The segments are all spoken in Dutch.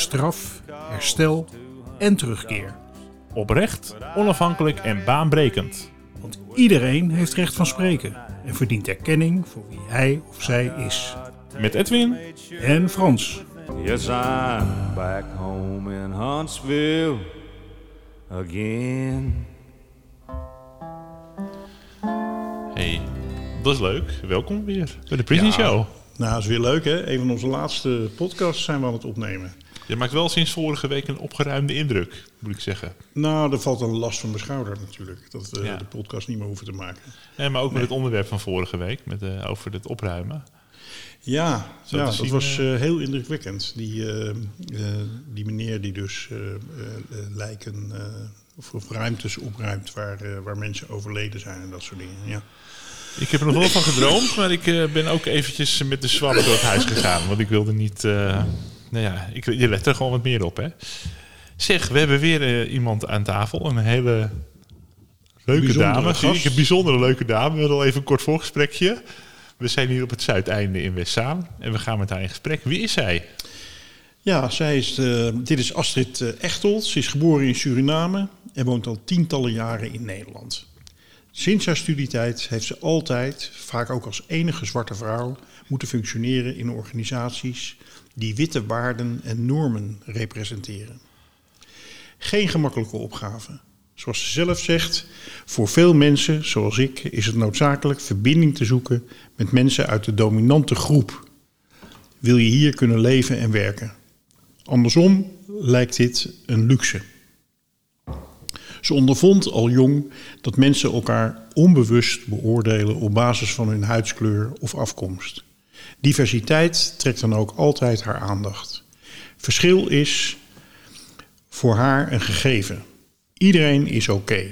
straf, herstel en terugkeer. Oprecht, onafhankelijk en baanbrekend. Want iedereen heeft recht van spreken en verdient erkenning voor wie hij of zij is. Met Edwin En Frans. Yes, I'm back home in Huntsville again. Hey, dat is leuk. Welkom weer bij de Prison Ja. Show. Nou, dat is weer leuk hè. Een van onze laatste podcasts zijn we aan het opnemen. Je maakt wel sinds vorige week een opgeruimde indruk, moet ik zeggen. Nou, er valt een last van mijn schouder natuurlijk. Dat we Ja. de podcast niet meer hoeven te maken. En maar ook met het onderwerp van vorige week, met, eh, over het opruimen. Ja, Zo ja te dat zien, was eh, eh, heel indrukwekkend. Die, eh, eh, die meneer die dus eh, eh, eh, lijken eh, of, of ruimtes opruimt waar, eh, waar mensen overleden zijn en dat soort dingen. Ja. Ik heb er nog wel van gedroomd, maar ik eh, ben ook eventjes met de zwabber door het huis gegaan. Want ik wilde niet... nou ja, ik, je let er gewoon wat meer op, hè. Zeg, we hebben weer eh, iemand aan tafel. Een hele leuke Bijzondere dame. gast. Een bijzondere leuke dame. We hadden al even een kort voorgesprekje. We zijn hier op het Zuideinde in Westzaan. En we gaan met haar in gesprek. Wie is zij? Ja, zij is, eh, dit is Astrid eh, Echtelt. Ze is geboren in Suriname en woont al tientallen jaren in Nederland. Sinds haar studietijd heeft ze altijd, vaak ook als enige zwarte vrouw, moeten functioneren in organisaties die witte waarden en normen representeren. Geen gemakkelijke opgave. Zoals ze zelf zegt, voor veel mensen, zoals ik, is het noodzakelijk verbinding te zoeken met mensen uit de dominante groep. Wil je hier kunnen leven en werken? Andersom lijkt dit een luxe. Ze ondervond al jong dat mensen elkaar onbewust beoordelen op basis van hun huidskleur of afkomst. Diversiteit trekt dan ook altijd haar aandacht. Verschil is voor haar een gegeven. Iedereen is oké.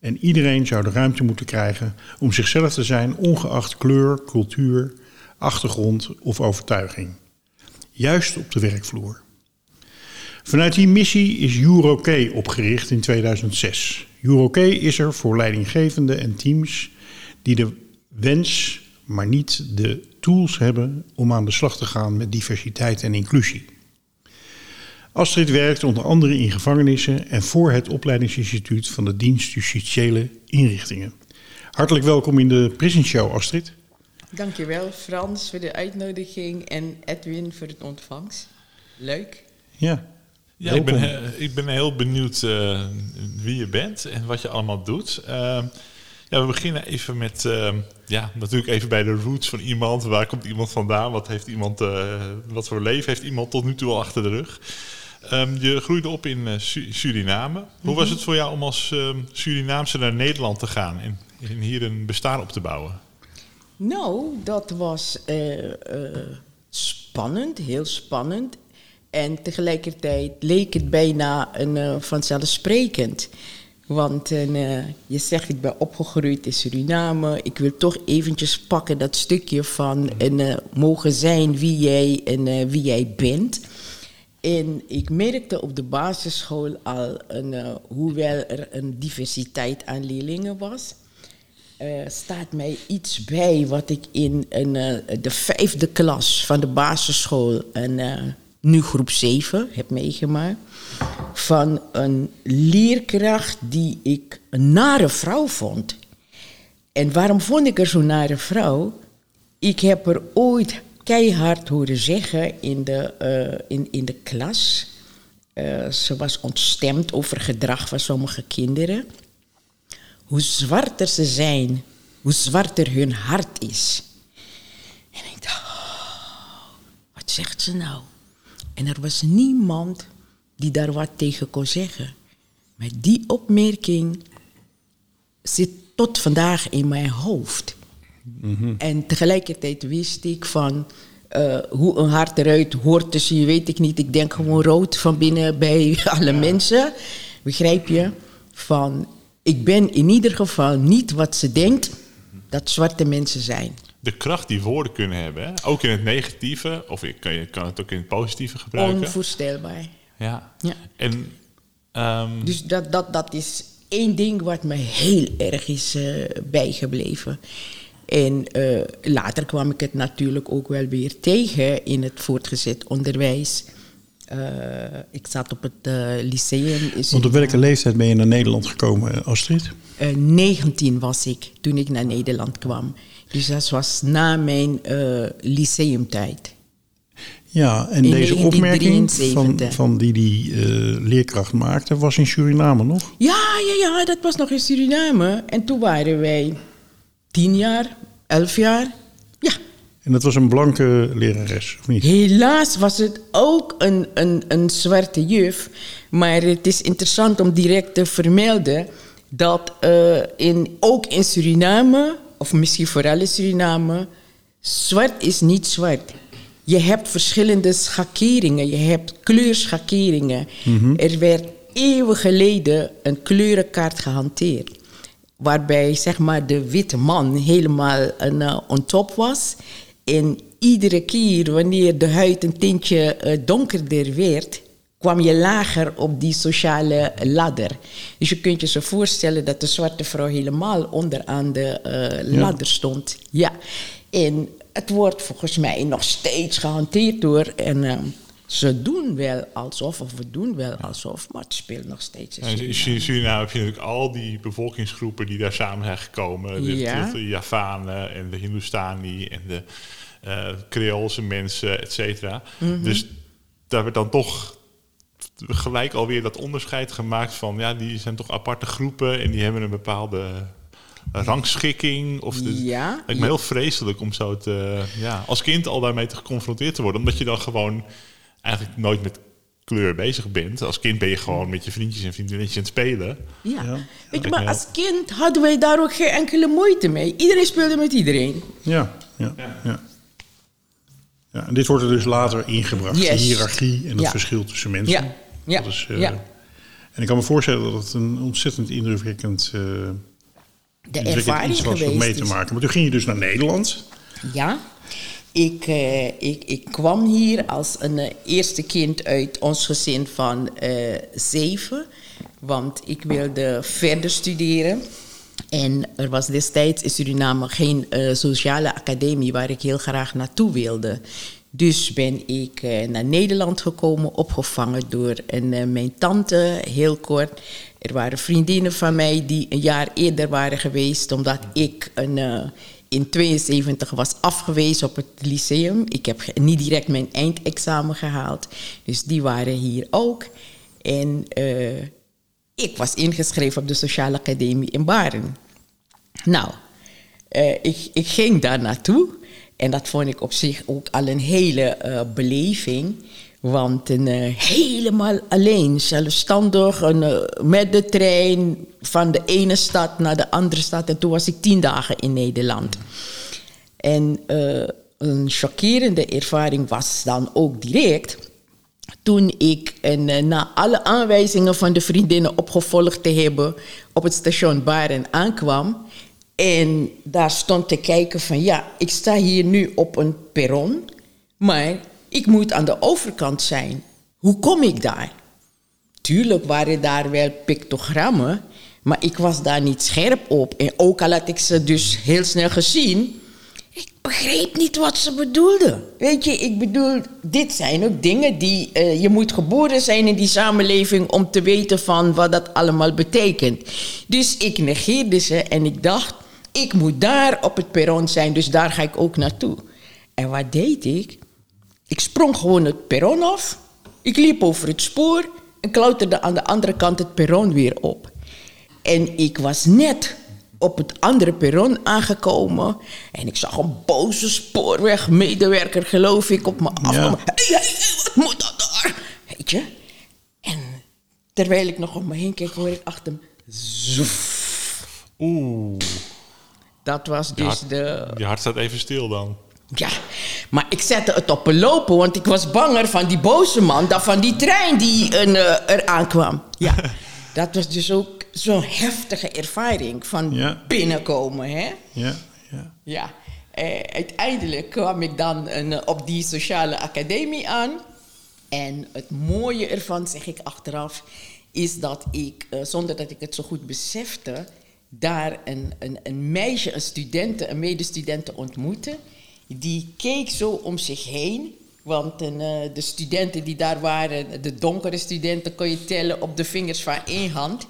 En iedereen zou de ruimte moeten krijgen om zichzelf te zijn, ongeacht kleur, cultuur, achtergrond of overtuiging. Juist op de werkvloer. Vanuit die missie is Euroké opgericht in 2006. Euroké is er voor leidinggevenden en teams die de wens, maar niet de tools hebben om aan de slag te gaan met diversiteit en inclusie. Astrid werkt onder andere in gevangenissen en voor het opleidingsinstituut van de dienst justitiële inrichtingen. Hartelijk welkom in de Prison Show, Astrid. Dankjewel Frans voor de uitnodiging en Edwin voor het ontvangst. Leuk. Ja, Ja, ik ben, he- ik ben heel benieuwd eh, wie je bent en wat je allemaal doet. Eh, ja, we beginnen even met, eh, ja, natuurlijk even bij de roots van iemand. Waar komt iemand vandaan? Wat, heeft iemand, eh, wat voor leven heeft iemand tot nu toe al achter de rug? Ehm, je groeide op in eh, Su- Suriname. Hoe was het voor jou om als ehm, Surinaamse naar Nederland te gaan en, en hier een bestaan op te bouwen? Nou, dat was spannend, heel spannend. En tegelijkertijd leek het bijna een, eh, vanzelfsprekend. Want eh, je zegt, ik ben opgegroeid in Suriname. Ik wil toch eventjes pakken dat stukje van en, eh, mogen zijn wie jij en eh, wie jij bent. En ik merkte op de basisschool al, een, eh, hoewel er een diversiteit aan leerlingen was, eh, staat mij iets bij wat ik in een, eh, de vijfde klas van de basisschool, en eh, nu groep 7, heb meegemaakt. Van een leerkracht die ik een nare vrouw vond. En waarom vond ik er zo'n nare vrouw? Ik heb er ooit keihard horen zeggen in de, eh, in, in de klas. Eh, ze was ontstemd over gedrag van sommige kinderen. Hoe zwarter ze zijn, hoe zwarter hun hart is. En ik dacht, oh, wat zegt ze nou? En er was niemand die daar wat tegen kon zeggen. Maar die opmerking zit tot vandaag in mijn hoofd. En tegelijkertijd wist ik van, eh, hoe een hart eruit hoort te zien, weet ik niet. Ik denk gewoon rood van binnen bij alle mensen. Begrijp je? Van, ik ben in ieder geval niet wat ze denkt dat zwarte mensen zijn. De kracht die woorden kunnen hebben, hè? ook in het negatieve, of je kan, je kan het ook in het positieve gebruiken. Onvoorstelbaar. Ja. Ja. En ehm, Dus dat, dat, dat is één ding wat me heel erg is eh, bijgebleven. En eh, later kwam ik het natuurlijk ook wel weer tegen in het voortgezet onderwijs. Eh, ik zat op het eh, lyceum. Want op welke leeftijd ben je naar Nederland gekomen, Astrid? Eh, 19 was ik toen ik naar Nederland kwam. Dus dat was na mijn eh, lyceumtijd. Ja, en In deze opmerking 1973. van, van die die eh, leerkracht maakte, was in Suriname nog? Ja, ja, ja, dat was nog in Suriname. En toen waren wij tien jaar, elf jaar. Ja, En dat was een blanke lerares, of niet? helaas was het ook een, een, een zwarte juf. Maar het is interessant om direct te vermelden dat eh, in, ook in Suriname, of misschien vooral in Suriname, zwart is niet zwart. Je hebt verschillende schakeringen, je hebt kleurschakeringen. Er werd eeuwen geleden een kleurenkaart gehanteerd. Waarbij zeg maar, de witte man helemaal een, eh, on top was. En iedere keer wanneer de huid een tintje eh, donkerder werd, kwam je lager op die sociale ladder. Dus je kunt je zo voorstellen dat de zwarte vrouw helemaal onderaan de eh, Ja. ladder stond. Ja. En het wordt volgens mij nog steeds gehanteerd door. En eh, ze doen wel alsof, of we doen wel alsof, maar het speelt nog steeds. Ja, in Suriname. Suriname heb je natuurlijk al die bevolkingsgroepen die daar samen zijn gekomen. De, Ja. de, de Javanen en de Hindustani en de Creoolse mensen, et cetera. Mhm. Dus daar werd dan toch gelijk alweer dat onderscheid gemaakt van... ja, die zijn toch aparte groepen en die hebben een bepaalde rangschikking. Of de, Ja, lijkt me ja. heel vreselijk om zo te, ja, als kind al daarmee te geconfronteerd te worden. Omdat je dan gewoon eigenlijk nooit met kleur bezig bent. Als kind ben je gewoon met je vriendjes en vriendinnetjes aan het spelen. Ja. Ja. Weet je, maar als kind hadden wij daar ook geen enkele moeite mee. Iedereen speelde met iedereen. Ja, ja, ja. Ja. en dit wordt er dus later ingebracht, Yes. de hiërarchie en het Ja. verschil tussen mensen. Ja, ja, Dat is, eh, ja. En ik kan me voorstellen dat het een ontzettend indrukwekkend, eh, De ervaring iets was om mee te maken. Maar toen ging je dus naar Nederland. Ja, ik, eh, ik, ik kwam hier als een eerste kind uit ons gezin van zeven. Want ik wilde verder studeren. En er was destijds in Suriname geen eh, sociale academie waar ik heel graag naartoe wilde. Dus ben ik eh, naar Nederland gekomen, opgevangen door eh, mijn tante, heel kort. Er waren vriendinnen van mij die een jaar eerder waren geweest, omdat ik een, in 72 was afgewezen op het lyceum. Ik heb niet direct mijn eindexamen gehaald, dus die waren hier ook. En ik was ingeschreven op de Sociale Academie in Baren. Nou, eh, ik, ik ging daar naartoe. En dat vond ik op zich ook al een hele eh, beleving. Want een, eh, helemaal alleen, zelfstandig, een, met de trein van de ene stad naar de andere stad. En toen was ik tien dagen in Nederland. En een chockerende ervaring was dan ook direct toen ik en, eh, na alle aanwijzingen van de vriendinnen opgevolgd te hebben op het station Baren aankwam. En daar stond te kijken van ja, ik sta hier nu op een perron, maar ik moet aan de overkant zijn. Hoe kom ik daar? Tuurlijk waren daar wel pictogrammen, maar ik was daar niet scherp op. En ook al had ik ze dus heel snel gezien, ik begreep niet wat ze bedoelden. Weet je, ik bedoel, dit zijn ook dingen die... eh, je moet geboren zijn in die samenleving om te weten van wat dat allemaal betekent. Dus ik negeerde ze en ik dacht, ik moet daar op het perron zijn, dus daar ga ik ook naartoe. En wat deed ik? Ik sprong gewoon het perron af. Ik liep over het spoor en klauterde aan de andere kant het perron weer op. En ik was net op het andere perron aangekomen. En ik zag een boze spoorwegmedewerker, geloof ik, op me afkomen. Hé, hé, hé, wat moet dat daar? Weet je? En terwijl ik nog om me heen keek, hoor ik achter hem... Zoef. Oeh, Dat was je dus hart, de... je hart staat even stil dan. Ja, Maar ik zette het op een lopen, want ik was banger van die boze man dan van die trein die een, eh, er aankwam. Ja, dat was dus ook zo'n heftige ervaring van Ja. binnenkomen, hè? Ja, ja. Ja, eh, uiteindelijk kwam ik dan een, op die sociale academie aan. En het mooie ervan, zeg ik achteraf, is dat ik, eh, zonder dat ik het zo goed besefte, daar een, een, een meisje, een studente, een medestudente ontmoette. Die keek zo om zich heen. Want eh, de studenten die daar waren, de donkere studenten, kon je tellen op de vingers van één hand.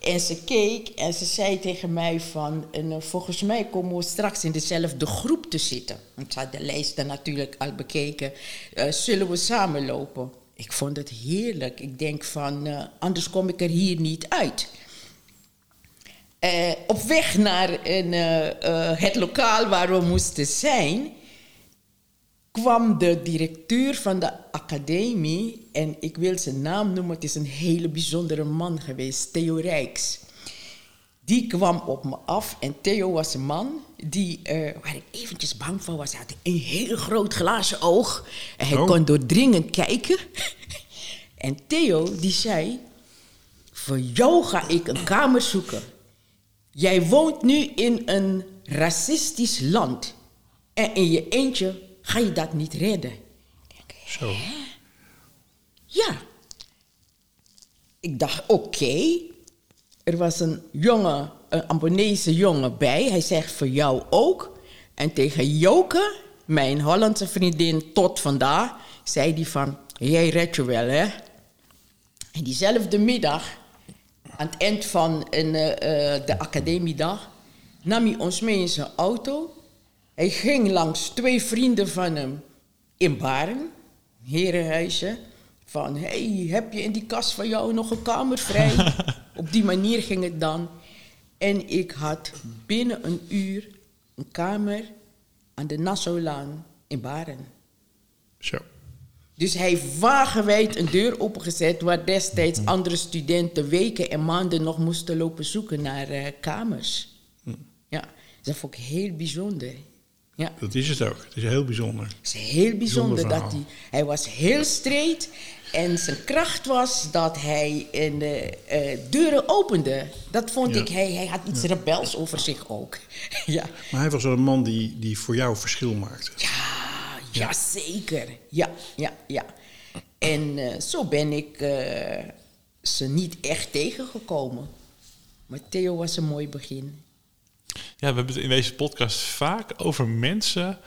En ze keek en ze zei tegen mij van... Eh, volgens mij komen we straks in dezelfde groep te zitten. Want ze had de lijsten natuurlijk al bekeken. Eh, zullen we samen lopen? Ik vond het heerlijk. Ik denk van, anders kom ik er hier niet uit. Op weg naar het lokaal waar we moesten zijn... kwam de directeur van de academie... en ik wil zijn naam noemen, het is een hele bijzondere man geweest... Theo Rijks. Die kwam op me af en Theo was een man die, eh, waar ik eventjes bang voor was. Hij had een heel groot glazen oog en hij Oh. kon doordringend kijken. en Theo die zei, voor jou ga ik een kamer zoeken. Jij woont nu in een racistisch land en in je eentje ga je dat niet redden. Zo. Ja. Ik dacht, oké. Er was een jongen, een Ambonese jongen bij. Hij zegt, voor jou ook. En tegen Joke, mijn Hollandse vriendin tot vandaag, zei hij van, jij redt je wel, hè? En diezelfde middag, aan het eind van een, eh, eh, de academiedag, nam hij ons mee in zijn auto. Hij ging langs twee vrienden van hem in Baren, herenhuizen. Van, hey, heb je in die kast van jou nog een kamer vrij? Op die manier ging het dan. En ik had binnen een uur een kamer aan de Nassaulaan in Baren. Zo. Dus hij heeft wagenwijd een deur opengezet waar destijds andere studenten weken en maanden nog moesten lopen zoeken naar eh, kamers. Ja, dat vond ik heel bijzonder. Ja, Dat is het ook. Het is heel bijzonder. het is heel bijzonder dat hij... Hij was heel streed en zijn kracht was dat hij in de eh, deuren opende. Dat vond Ja. ik, hij, hij had iets rebels over zich ook. ja. Maar hij was wel een man die, die voor jou verschil maakte. Ja, ja, zeker. Ja, ja, ja. En eh, zo ben ik eh, ze niet echt tegengekomen. Maar Theo was een mooi begin. Ja, we hebben het in deze podcast vaak over mensen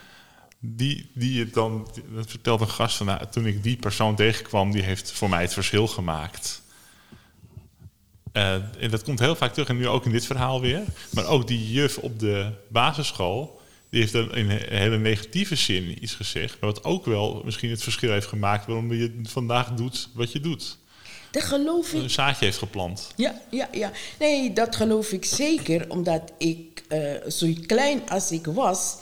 die, die het dan... Dat vertelt een gast van, nou, toen ik die persoon tegenkwam, die heeft voor mij het verschil gemaakt. Eh, en dat komt heel vaak terug, en nu ook in dit verhaal weer. Maar ook die juf op de basisschool, die heeft dan in een hele negatieve zin iets gezegd. Maar wat ook wel misschien het verschil heeft gemaakt waarom je vandaag doet wat je doet. Dat geloof ik Een zaadje heeft geplant. Ja, ja, ja. Nee, dat geloof ik zeker, omdat ik eh, zo klein als ik was,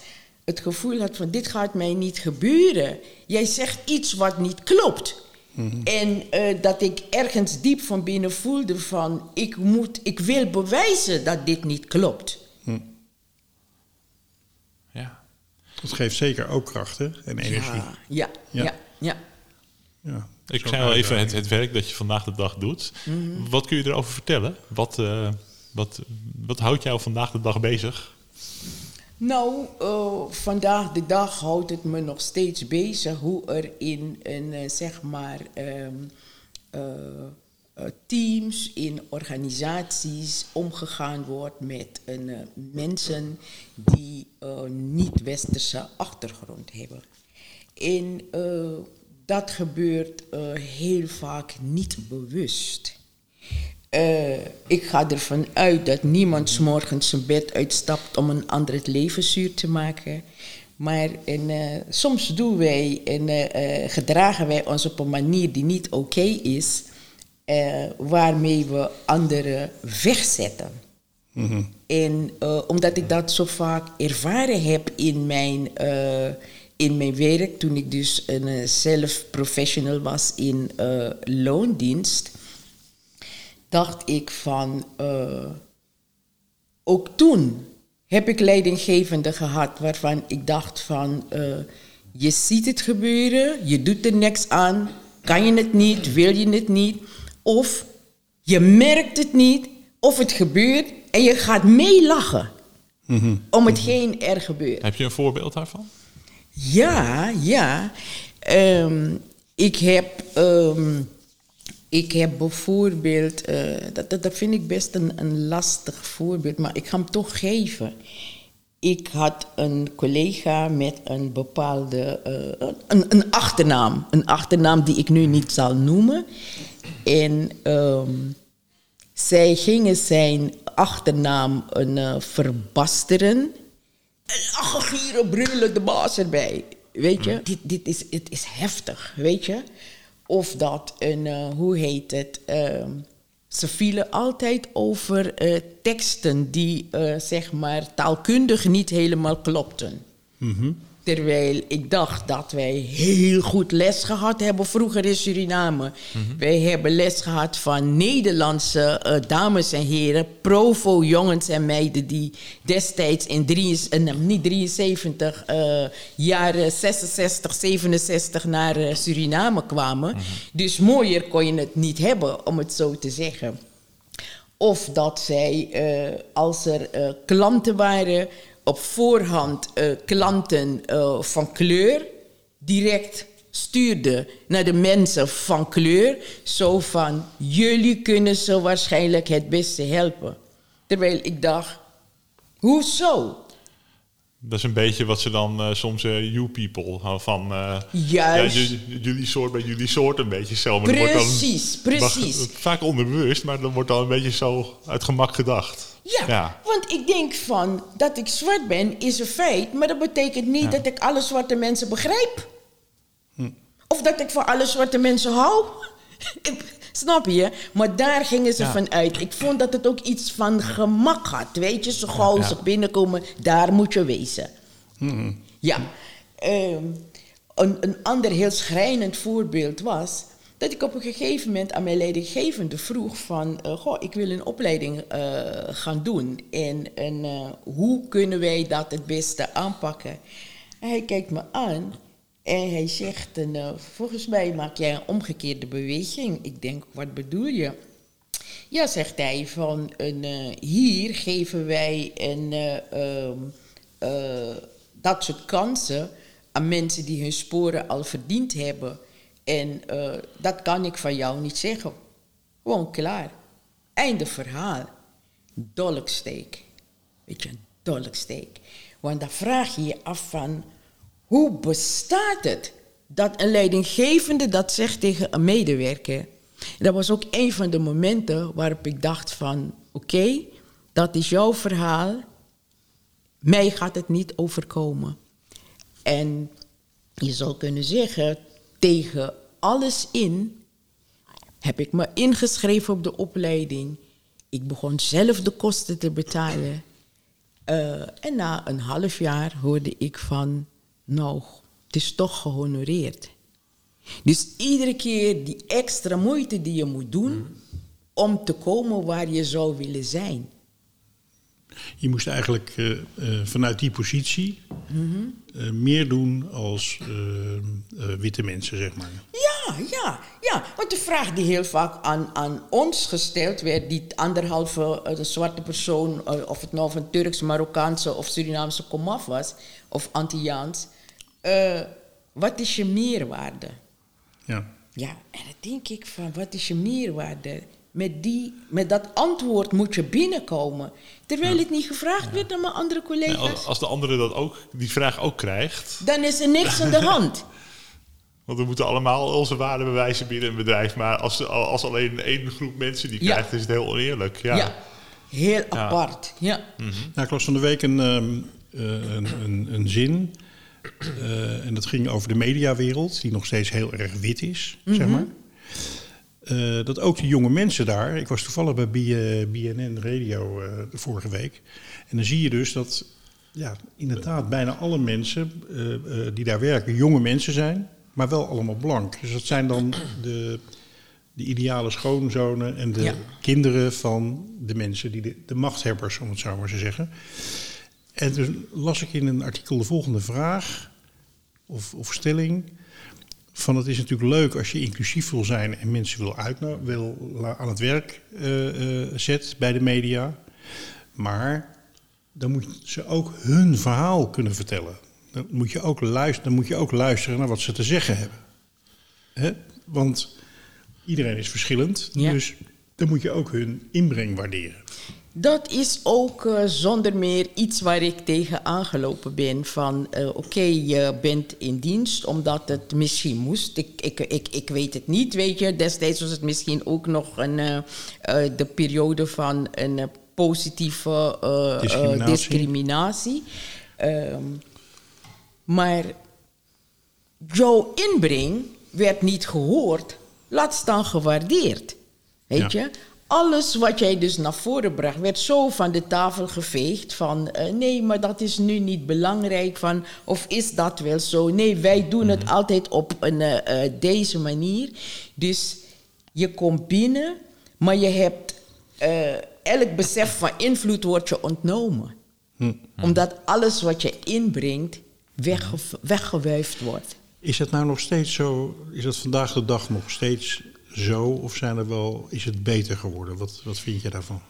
het gevoel had van dit gaat mij niet gebeuren. Jij zegt iets wat niet klopt. En eh, dat ik ergens diep van binnen voelde van ik moet, ik wil bewijzen dat dit niet klopt. Ja. Dat geeft zeker ook krachten en energie. Ja, ja, Ja. ja, ja. Ja. Ik zei al even het, werk dat je vandaag de dag doet. Mhm. Wat kun je erover vertellen? Wat, eh, wat, wat houdt jou vandaag de dag bezig? Nou, eh, vandaag de dag houdt het me nog steeds bezig hoe er in een, eh, zeg maar, ehm, eh, eh, teams, in organisaties omgegaan wordt met een, eh, mensen die eh, niet-westerse achtergrond hebben. En eh, dat gebeurt eh, heel vaak niet bewust. Eh, ik ga ervan uit dat niemand 's morgens zijn bed uitstapt om een ander het leven zuur te maken. Maar en, eh, soms doen wij en gedragen wij ons op een manier die niet oké is, waarmee we anderen wegzetten. En eh, omdat ik dat zo vaak ervaren heb in mijn, in mijn werk, toen ik dus een eh, zelf-professional was in eh, loondienst, dacht ik van, eh, ook toen heb ik leidinggevende gehad waarvan ik dacht van, eh, Je ziet het gebeuren, je doet er niks aan. Kan je het niet, wil je het niet. Of je merkt het niet, of het gebeurt en je gaat meelachen. Om hetgeen er gebeurt. Heb je een voorbeeld daarvan? Ja, ja. Ehm, ik, heb, ehm, ik heb bijvoorbeeld, eh, dat, dat, vind ik best een, een lastig voorbeeld, maar ik ga hem toch geven. Ik had een collega met een bepaalde, eh, een, een achternaam. Een achternaam die ik nu niet zal noemen. En ehm, zij gingen zijn achternaam een, eh, verbasteren. En lachen, gieren, brullen, de baas erbij. Weet je, dit, dit is, het is heftig, weet je. Of dat een, eh, hoe heet het... ehm, ze vielen altijd over eh, teksten die, eh, zeg maar, taalkundig niet helemaal klopten. Terwijl ik dacht dat wij heel goed les gehad hebben vroeger in Suriname. Wij hebben les gehad van Nederlandse eh, dames en heren, provo jongens en meiden die destijds in drie, eh, nee, niet 73, eh, jaren 66, 67 naar Suriname kwamen. Dus mooier kon je het niet hebben, om het zo te zeggen. Of dat zij, als er klanten waren, op voorhand eh, klanten eh, van kleur direct stuurde naar de mensen van kleur. Zo van, jullie kunnen ze waarschijnlijk het beste helpen. Terwijl ik dacht, hoezo? Dat is een beetje wat ze dan eh, soms you people van... Juist. Ja, jullie soort bij jullie soort een beetje zo. Maar wordt dan- Precies, mag- precies. vaak onderbewust, maar dan wordt dan een beetje zo uit gemak gedacht. Ja, Ja. want ik denk van dat ik zwart ben is een feit, maar dat betekent niet dat ik alle zwarte mensen begrijp. Of dat ik voor alle zwarte mensen hou. Snap je? Maar daar gingen ze Ja. van uit. Ik vond dat het ook iets van gemak had. Weet je, zo gauw ze binnenkomen, daar moet je wezen. Ja. Ehm, een, een ander heel schrijnend voorbeeld was dat ik op een gegeven moment aan mijn leidinggevende vroeg van, eh, goh, ik wil een opleiding eh, gaan doen en, eh, hoe kunnen wij dat het beste aanpakken? En hij kijkt me aan en hij zegt, en, volgens mij maak jij een omgekeerde beweging. Ik denk, wat bedoel je? Ja, zegt hij, van een, hier geven wij een, eh, ehm, eh, dat soort kansen aan mensen die hun sporen al verdiend hebben. En eh, dat kan ik van jou niet zeggen. Gewoon klaar. Einde verhaal. Dolksteek. Weet je, dolksteek. Want dan vraag je je af van, hoe bestaat het dat een leidinggevende dat zegt tegen een medewerker? Dat was ook een van de momenten waarop ik dacht van, oké, dat is jouw verhaal. Mij gaat het niet overkomen. En je zou kunnen zeggen, tegen alles in heb ik me ingeschreven op de opleiding. Ik begon zelf de kosten te betalen. Eh, en na een half jaar hoorde ik van, nou, het is toch gehonoreerd. Dus iedere keer die extra moeite die je moet doen om te komen waar je zou willen zijn. Je moest eigenlijk eh, eh, vanuit die positie eh, meer doen als witte mensen, zeg maar. Ja, ja, ja. Want de vraag die heel vaak aan, aan ons gesteld werd, die anderhalve de zwarte persoon, of het nou van Turks, Marokkaanse of Surinaamse komaf was, of Antilliaans, wat is je meerwaarde? Ja. Ja, en dan denk ik van, wat is je meerwaarde? Met, die, met dat antwoord moet je binnenkomen. Terwijl het niet gevraagd werd aan mijn andere Ja, collega's. als, als de andere dat ook, die vraag ook krijgt. Dan is er niks aan de hand. Want we moeten allemaal onze waarde bewijzen binnen een bedrijf. Maar als, als alleen één groep mensen die Ja. krijgt, is het heel oneerlijk. Ja. Ja, heel apart. Ja. Nou, ik las van de week een, ehm, eh, een, een, een zin. eh, en dat ging over de mediawereld, die nog steeds heel erg wit is, zeg maar. Eh, dat ook die jonge mensen daar. Ik was toevallig bij B- eh, BNN Radio eh, de vorige week. En dan zie je dus dat ja, inderdaad bijna alle mensen die daar werken jonge mensen zijn, maar wel allemaal blank. Dus dat zijn dan de, de ideale schoonzonen en de Ja. kinderen van de mensen, die de, de machthebbers, om het zo maar te zeggen. En toen las ik in een artikel de volgende vraag. of, of stelling. Van het is natuurlijk leuk als je inclusief wil zijn en mensen wil, uitno- wil la- aan het werk eh, zet bij de media. Maar dan moet ze ook hun verhaal kunnen vertellen. Dan moet je ook luisteren, dan moet je ook luisteren naar wat ze te zeggen hebben. Hè? Want iedereen is verschillend, Ja. dus dan moet je ook hun inbreng waarderen. Dat is ook eh, zonder meer iets waar ik tegen aangelopen ben. Van eh, oké, je bent in dienst omdat het misschien moest. Ik, ik, ik, ik weet het niet, weet je. Destijds was het misschien ook nog een, eh, de periode van een positieve Discriminatie. discriminatie. Ehm, maar jouw inbreng werd niet gehoord, laat staan gewaardeerd. Weet Ja. je? Alles wat jij dus naar voren bracht, werd zo van de tafel geveegd van eh, nee, maar dat is nu niet belangrijk van of is dat wel zo? Nee, wij doen het altijd op een, eh, eh, deze manier. Dus je komt binnen, maar je hebt elk besef van invloed wordt je ontnomen. Omdat alles wat je inbrengt wegge weggewuifd wordt. Is het nou nog steeds zo? Is het vandaag de dag nog steeds zo? Of zijn er wel, is het beter geworden? Wat, wat vind je daarvan?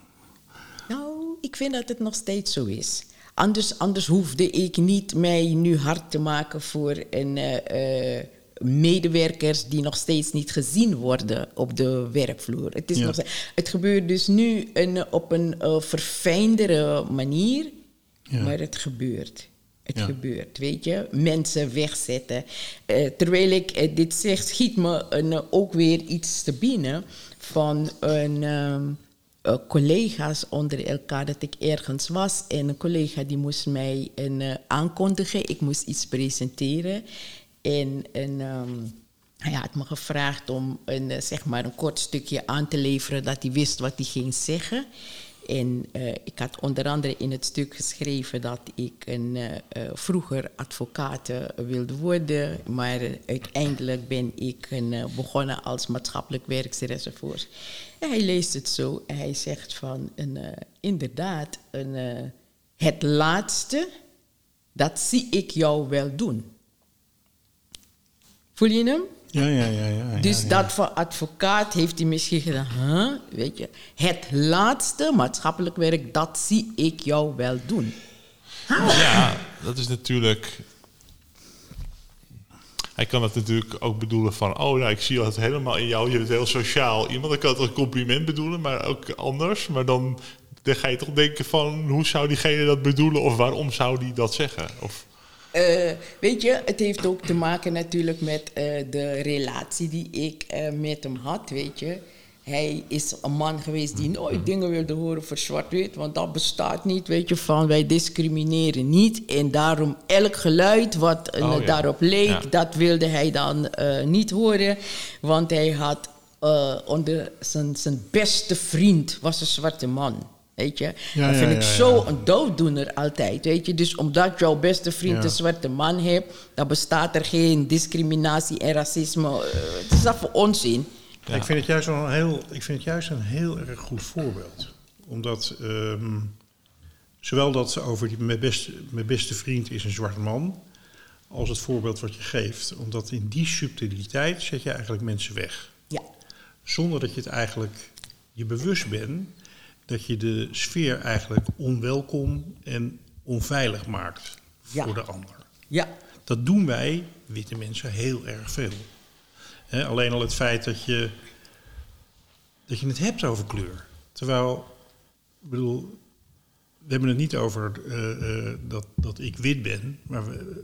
Nou, ik vind dat het nog steeds zo is. Anders, anders hoefde ik niet mij nu hard te maken voor een, eh, eh, medewerkers die nog steeds niet gezien worden op de werkvloer. Het, is Ja. nog, het gebeurt dus nu een, op een eh, verfijndere manier, Ja. maar het gebeurt. Het Ja. gebeurt, weet je. Mensen wegzetten. Eh, terwijl ik eh, dit zeg, schiet me een, eh, ook weer iets te binnen van een... ehm, eh, collega's onder elkaar dat ik ergens was. En een collega die moest mij een, aankondigen. Ik moest iets presenteren. En een, ehm, hij had me gevraagd om een, zeg maar een kort stukje aan te leveren... dat hij wist wat hij ging zeggen. En eh, ik had onder andere in het stuk geschreven dat ik een, eh, eh, vroeger advocaat wilde worden. Maar uiteindelijk ben ik een, begonnen als maatschappelijk werkster. En hij leest het zo en hij zegt van een, inderdaad, een, het laatste, dat zie ik jou wel doen. Voel je hem? Ja, ja, ja. ja, ja Dus ja. dat voor advocaat heeft hij misschien gedaan. Huh? Weet je, het laatste maatschappelijk werk, dat zie ik jou wel doen. Ja, dat is natuurlijk. Hij kan het natuurlijk ook bedoelen van, oh, nou, ik zie het helemaal in jou. Je bent heel sociaal. Iemand dan kan het als een compliment bedoelen, maar ook anders. Maar dan, dan ga je toch denken van, hoe zou diegene dat bedoelen of waarom zou die dat zeggen? Of, Eh, weet je, het heeft ook te maken natuurlijk met eh, de relatie die ik eh, met hem had, weet je. Hij is een man geweest die nooit dingen wilde horen voor zwart-wit, want dat bestaat niet, weet je, van wij discrimineren niet. En daarom elk geluid wat Oh, ja. daarop leek, Ja. dat wilde hij dan niet horen, want hij had onder zijn, zijn beste vriend was een zwarte man. Weet je, Ja, dat vind ik zo een dooddoener altijd, weet je. Dus omdat jouw beste vriend een zwarte man hebt, dan bestaat er geen discriminatie en racisme. Eh, Het is dat voor onzin. Ja. Ik, vind het juist een heel, ik vind het juist een heel erg goed voorbeeld. Omdat ehm, zowel dat ze over die, mijn, beste, mijn beste vriend is een zwart man, als het voorbeeld wat je geeft. Omdat in die subtiliteit zet je eigenlijk mensen weg. Ja, Zonder dat je het eigenlijk je bewust bent dat je de sfeer eigenlijk onwelkom en onveilig maakt Ja. voor de ander. ja, Dat doen wij, witte mensen, heel erg veel. Alleen al het feit dat je, dat je het hebt over kleur. Terwijl, ik bedoel, we hebben het niet over eh, eh, dat, dat ik wit ben, maar we,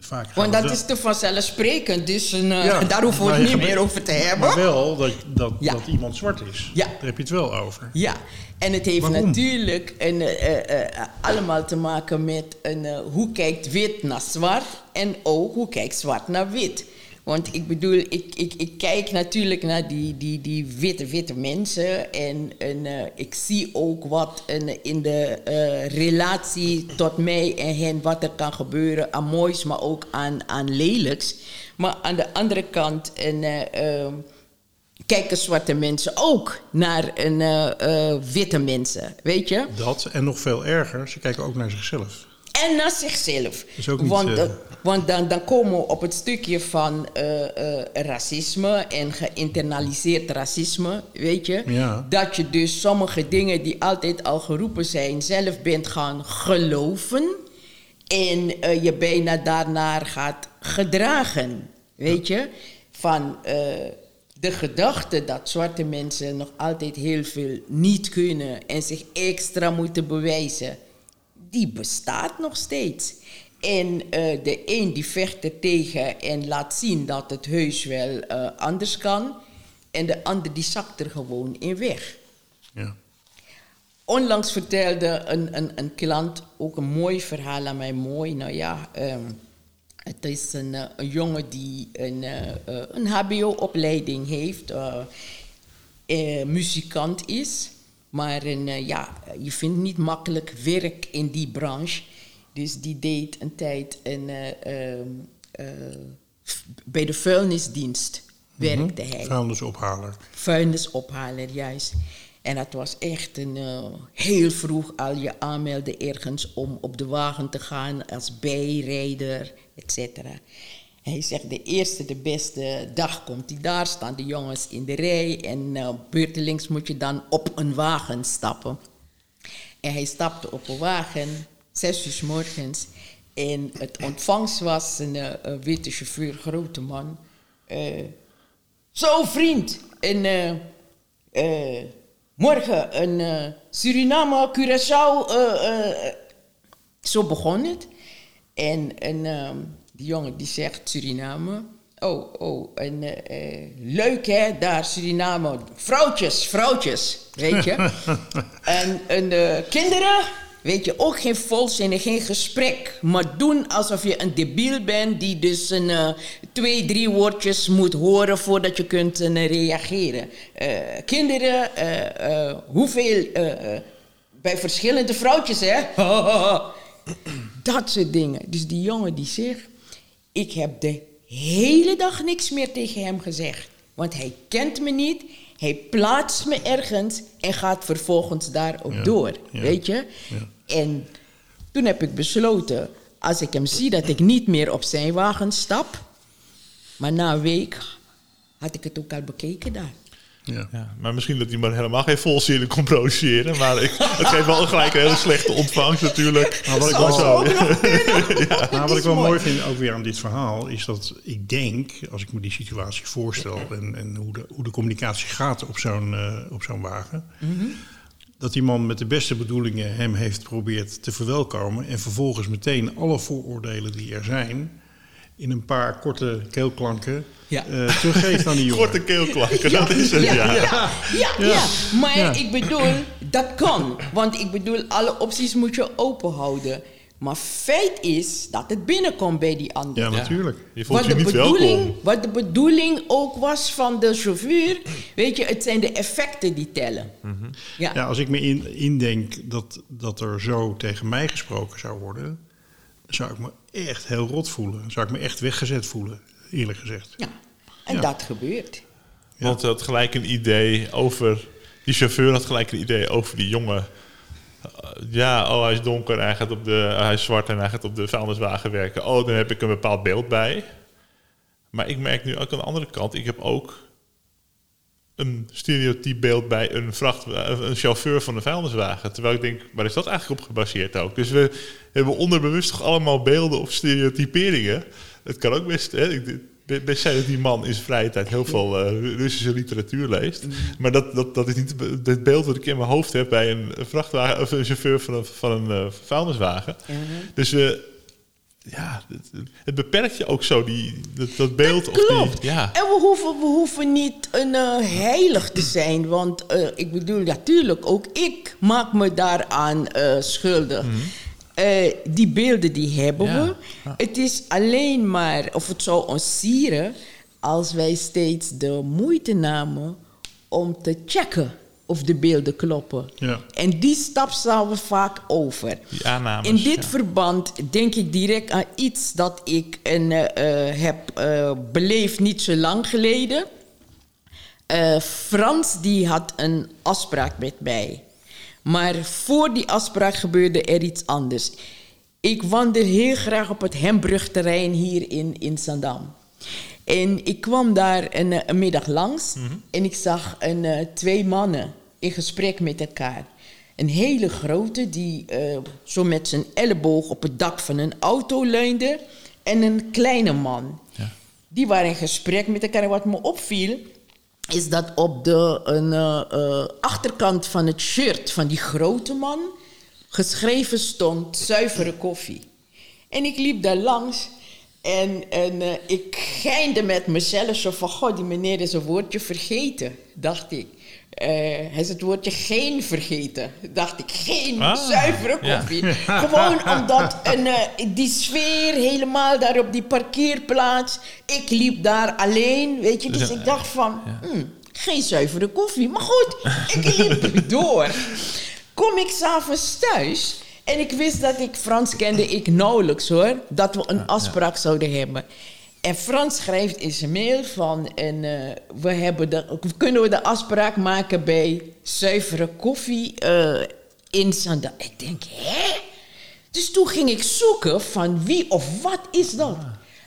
vaak want dat is te vanzelfsprekend, dus een, eh, Ja, daar hoeven we het niet meer over te hebben. Maar wel dat, dat, Ja. dat iemand zwart is. Ja. Daar heb je het wel over. Ja, en het heeft Waarom? natuurlijk een, eh, eh, allemaal te maken met een, hoe kijkt wit naar zwart en ook hoe kijkt zwart naar wit. Want ik bedoel, ik, ik, ik kijk natuurlijk naar die, die, die witte, witte mensen en, en eh, ik zie ook wat een, in de eh, relatie tot mij en hen, wat er kan gebeuren aan moois, maar ook aan, aan lelijks. Maar aan de andere kant, en, eh, ehm, kijken zwarte mensen ook naar een, witte mensen, weet je? Dat en nog veel erger, ze kijken ook naar zichzelf. en naar zichzelf. is ook niet, want want dan, dan komen we op het stukje van eh, eh, racisme en geïnternaliseerd racisme, weet je. Ja. Dat je dus sommige dingen die altijd al geroepen zijn, zelf bent gaan geloven. En eh, je bijna daarnaar gaat gedragen, weet je. Van de gedachte dat zwarte mensen nog altijd heel veel niet kunnen en zich extra moeten bewijzen die bestaat nog steeds. En eh, de een die vecht er tegen en laat zien dat het heus wel eh, anders kan. En de ander die zakt er gewoon in weg. Ja. Onlangs vertelde een, een, een klant ook een mooi verhaal aan mij. Mooi, nou ja, ehm, het is een, eh, een jongen die een, een HBO-opleiding heeft, eh, muzikant is. Maar een, ja, je vindt niet makkelijk werk in die branche. Dus die deed een tijd eh, ehm, eh, bij de vuilnisdienst werkte hij Vuilnisophaler. vuilnisophaler, juist. En dat was echt een eh, heel vroeg al je aanmelden ergens om op de wagen te gaan als bijrijder, et cetera. Hij zegt de eerste, de beste dag komt hij daar, staan de jongens in de rij en eh, beurtelings moet je dan op een wagen stappen. En hij stapte op een wagen, zes uur 's morgens. En het ontvangst was een, eh, een witte chauffeur, grote man. Eh, zo, vriend. En eh, morgen een Suriname, Curaçao. zo begon het. En, en ehm, die jongen die zegt Suriname. Oh, oh, en leuk hè, daar Suriname. Vrouwtjes, vrouwtjes, weet je. en en kinderen, weet je, ook geen volzin en geen gesprek. Maar doen alsof je een debiel bent die dus een, eh, twee, drie woordjes moet horen voordat je kunt eh, reageren. Eh, kinderen, hoeveel, bij verschillende vrouwtjes hè. Dat soort dingen. Dus die jongen die zegt, ik heb de hele dag niks meer tegen hem gezegd. Want hij kent me niet, hij plaatst me ergens en gaat vervolgens daarop Ja, door. ja, Weet je? En toen heb ik besloten, als ik hem zie, dat ik niet meer op zijn wagen stap. Maar na een week had ik het ook al bekeken daar. Ja. Ja, maar misschien dat hij maar helemaal geen volzinnen kon produceren. Maar ik, het geeft wel gelijk een hele slechte ontvangst natuurlijk. Maar wat ik wel, zo nou, wat ik wel mooi. vind, ook weer aan dit verhaal, is dat ik denk, als ik me die situatie voorstel en, en hoe, de, hoe de communicatie gaat op zo'n eh, op zo'n wagen, dat die man met de beste bedoelingen hem heeft geprobeerd te verwelkomen en vervolgens meteen alle vooroordelen die er zijn in een paar korte keelklanken Ja. eh, teruggeeft aan die jongen. Korte keelklanken, dat is het, ja, ja. ja, ja, ja. Maar Ja. ik bedoel, dat kan. Want ik bedoel, alle opties moet je open houden. Maar feit is dat het binnenkomt bij die ander. Ja, natuurlijk. Je voelt Wat je de, niet bedoeling, welkom. wat de bedoeling ook was van de chauffeur, weet je, het zijn de effecten die tellen. Ja. Ja, als ik me in, indenk dat, dat er zo tegen mij gesproken zou worden, zou ik me echt heel rot voelen. Dan zou ik me echt weggezet voelen, eerlijk gezegd. Ja. En Ja. dat gebeurt. Want hij had gelijk een idee over... Die chauffeur had gelijk een idee over die jongen. Uh, ja, oh, hij is donker, hij, gaat op de, hij is zwart en hij gaat op de vuilniswagen werken. Oh, dan heb ik een bepaald beeld bij. Maar ik merk nu ook aan de andere kant... Ik heb ook een stereotyp beeld bij een, vracht, een chauffeur van een vuilniswagen. Terwijl ik denk, waar is dat eigenlijk op gebaseerd ook? Dus we hebben onderbewust toch allemaal beelden of stereotyperingen. Het kan ook best... Hè, best zijn dat die man in zijn vrije tijd heel veel eh, Russische literatuur leest. Maar dat, dat, dat is niet het beeld wat ik in mijn hoofd heb bij een vrachtwagen of een chauffeur van een, van een eh, vuilniswagen. Dus we, ja, het, het beperkt je ook zo, die, dat, dat beeld. of Klopt. die, ja. En we hoeven, we hoeven niet een eh, heilig te zijn. Want eh, ik bedoel, natuurlijk, ook ik maak me daaraan eh schuldig. Eh, die beelden die hebben Ja. we. Het is alleen maar, of het zou ons sieren... als wij steeds de moeite namen om te checken of de beelden kloppen. Ja. En die stap staan we vaak over. Die aannames, In dit ja. verband denk ik direct aan iets dat ik een, eh, eh, heb eh, beleefd niet zo lang geleden. Frans die had een afspraak met mij. Maar voor die afspraak gebeurde er iets anders. Ik wandel heel graag op het Hembrugterrein hier in, in Zandam. En ik kwam daar een, eh, een middag langs en ik zag een, eh, twee mannen in gesprek met elkaar. Een hele grote die eh, zo met zijn elleboog op het dak van een auto leunde. En een kleine man. Ja. Die waren in gesprek met elkaar. En wat me opviel, is dat op de een, achterkant van het shirt van die grote man geschreven stond zuivere koffie. En ik liep daar langs en, en eh, ik geinde met mezelf zo van... God, die meneer is een woordje vergeten, dacht ik. Eh, hij is het woordje geen vergeten. Dacht ik, geen Ah, zuivere ja. koffie. Gewoon omdat een, eh, die sfeer helemaal daar op die parkeerplaats... Ik liep daar alleen, weet je. Dus ik dacht van, hmm, geen zuivere koffie. Maar goed, ik liep door. Kom ik s'avonds thuis... En ik wist dat ik Frans kende, ik nauwelijks hoor. Dat we een afspraak zouden hebben. En Frans schrijft in zijn mail van... En, eh, we hebben de, kunnen we de afspraak maken bij zuivere koffie eh, in Zandam? Ik denk, hè? Dus toen ging ik zoeken van wie of wat is dat?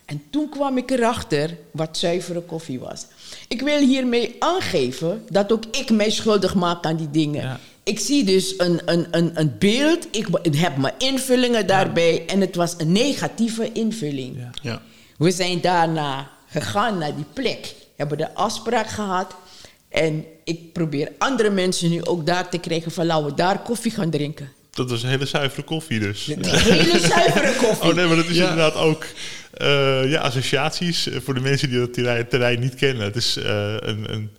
En toen kwam ik erachter wat zuivere koffie was. Ik wil hiermee aangeven dat ook ik mij schuldig maak aan die dingen. Ja. Ik zie dus een, een, een, een beeld, ik heb mijn invullingen daarbij en het was een negatieve invulling. Ja. Ja. We zijn daarna gegaan naar die plek, hebben de afspraak gehad. En ik probeer andere mensen nu ook daar te krijgen van laten we daar koffie gaan drinken. Dat was een hele zuivere koffie dus. De hele zuivere koffie. Oh nee, maar dat is Ja. inderdaad ook eh, ja, associaties eh, voor de mensen die dat terrein, terrein niet kennen. Het is eh, een, een,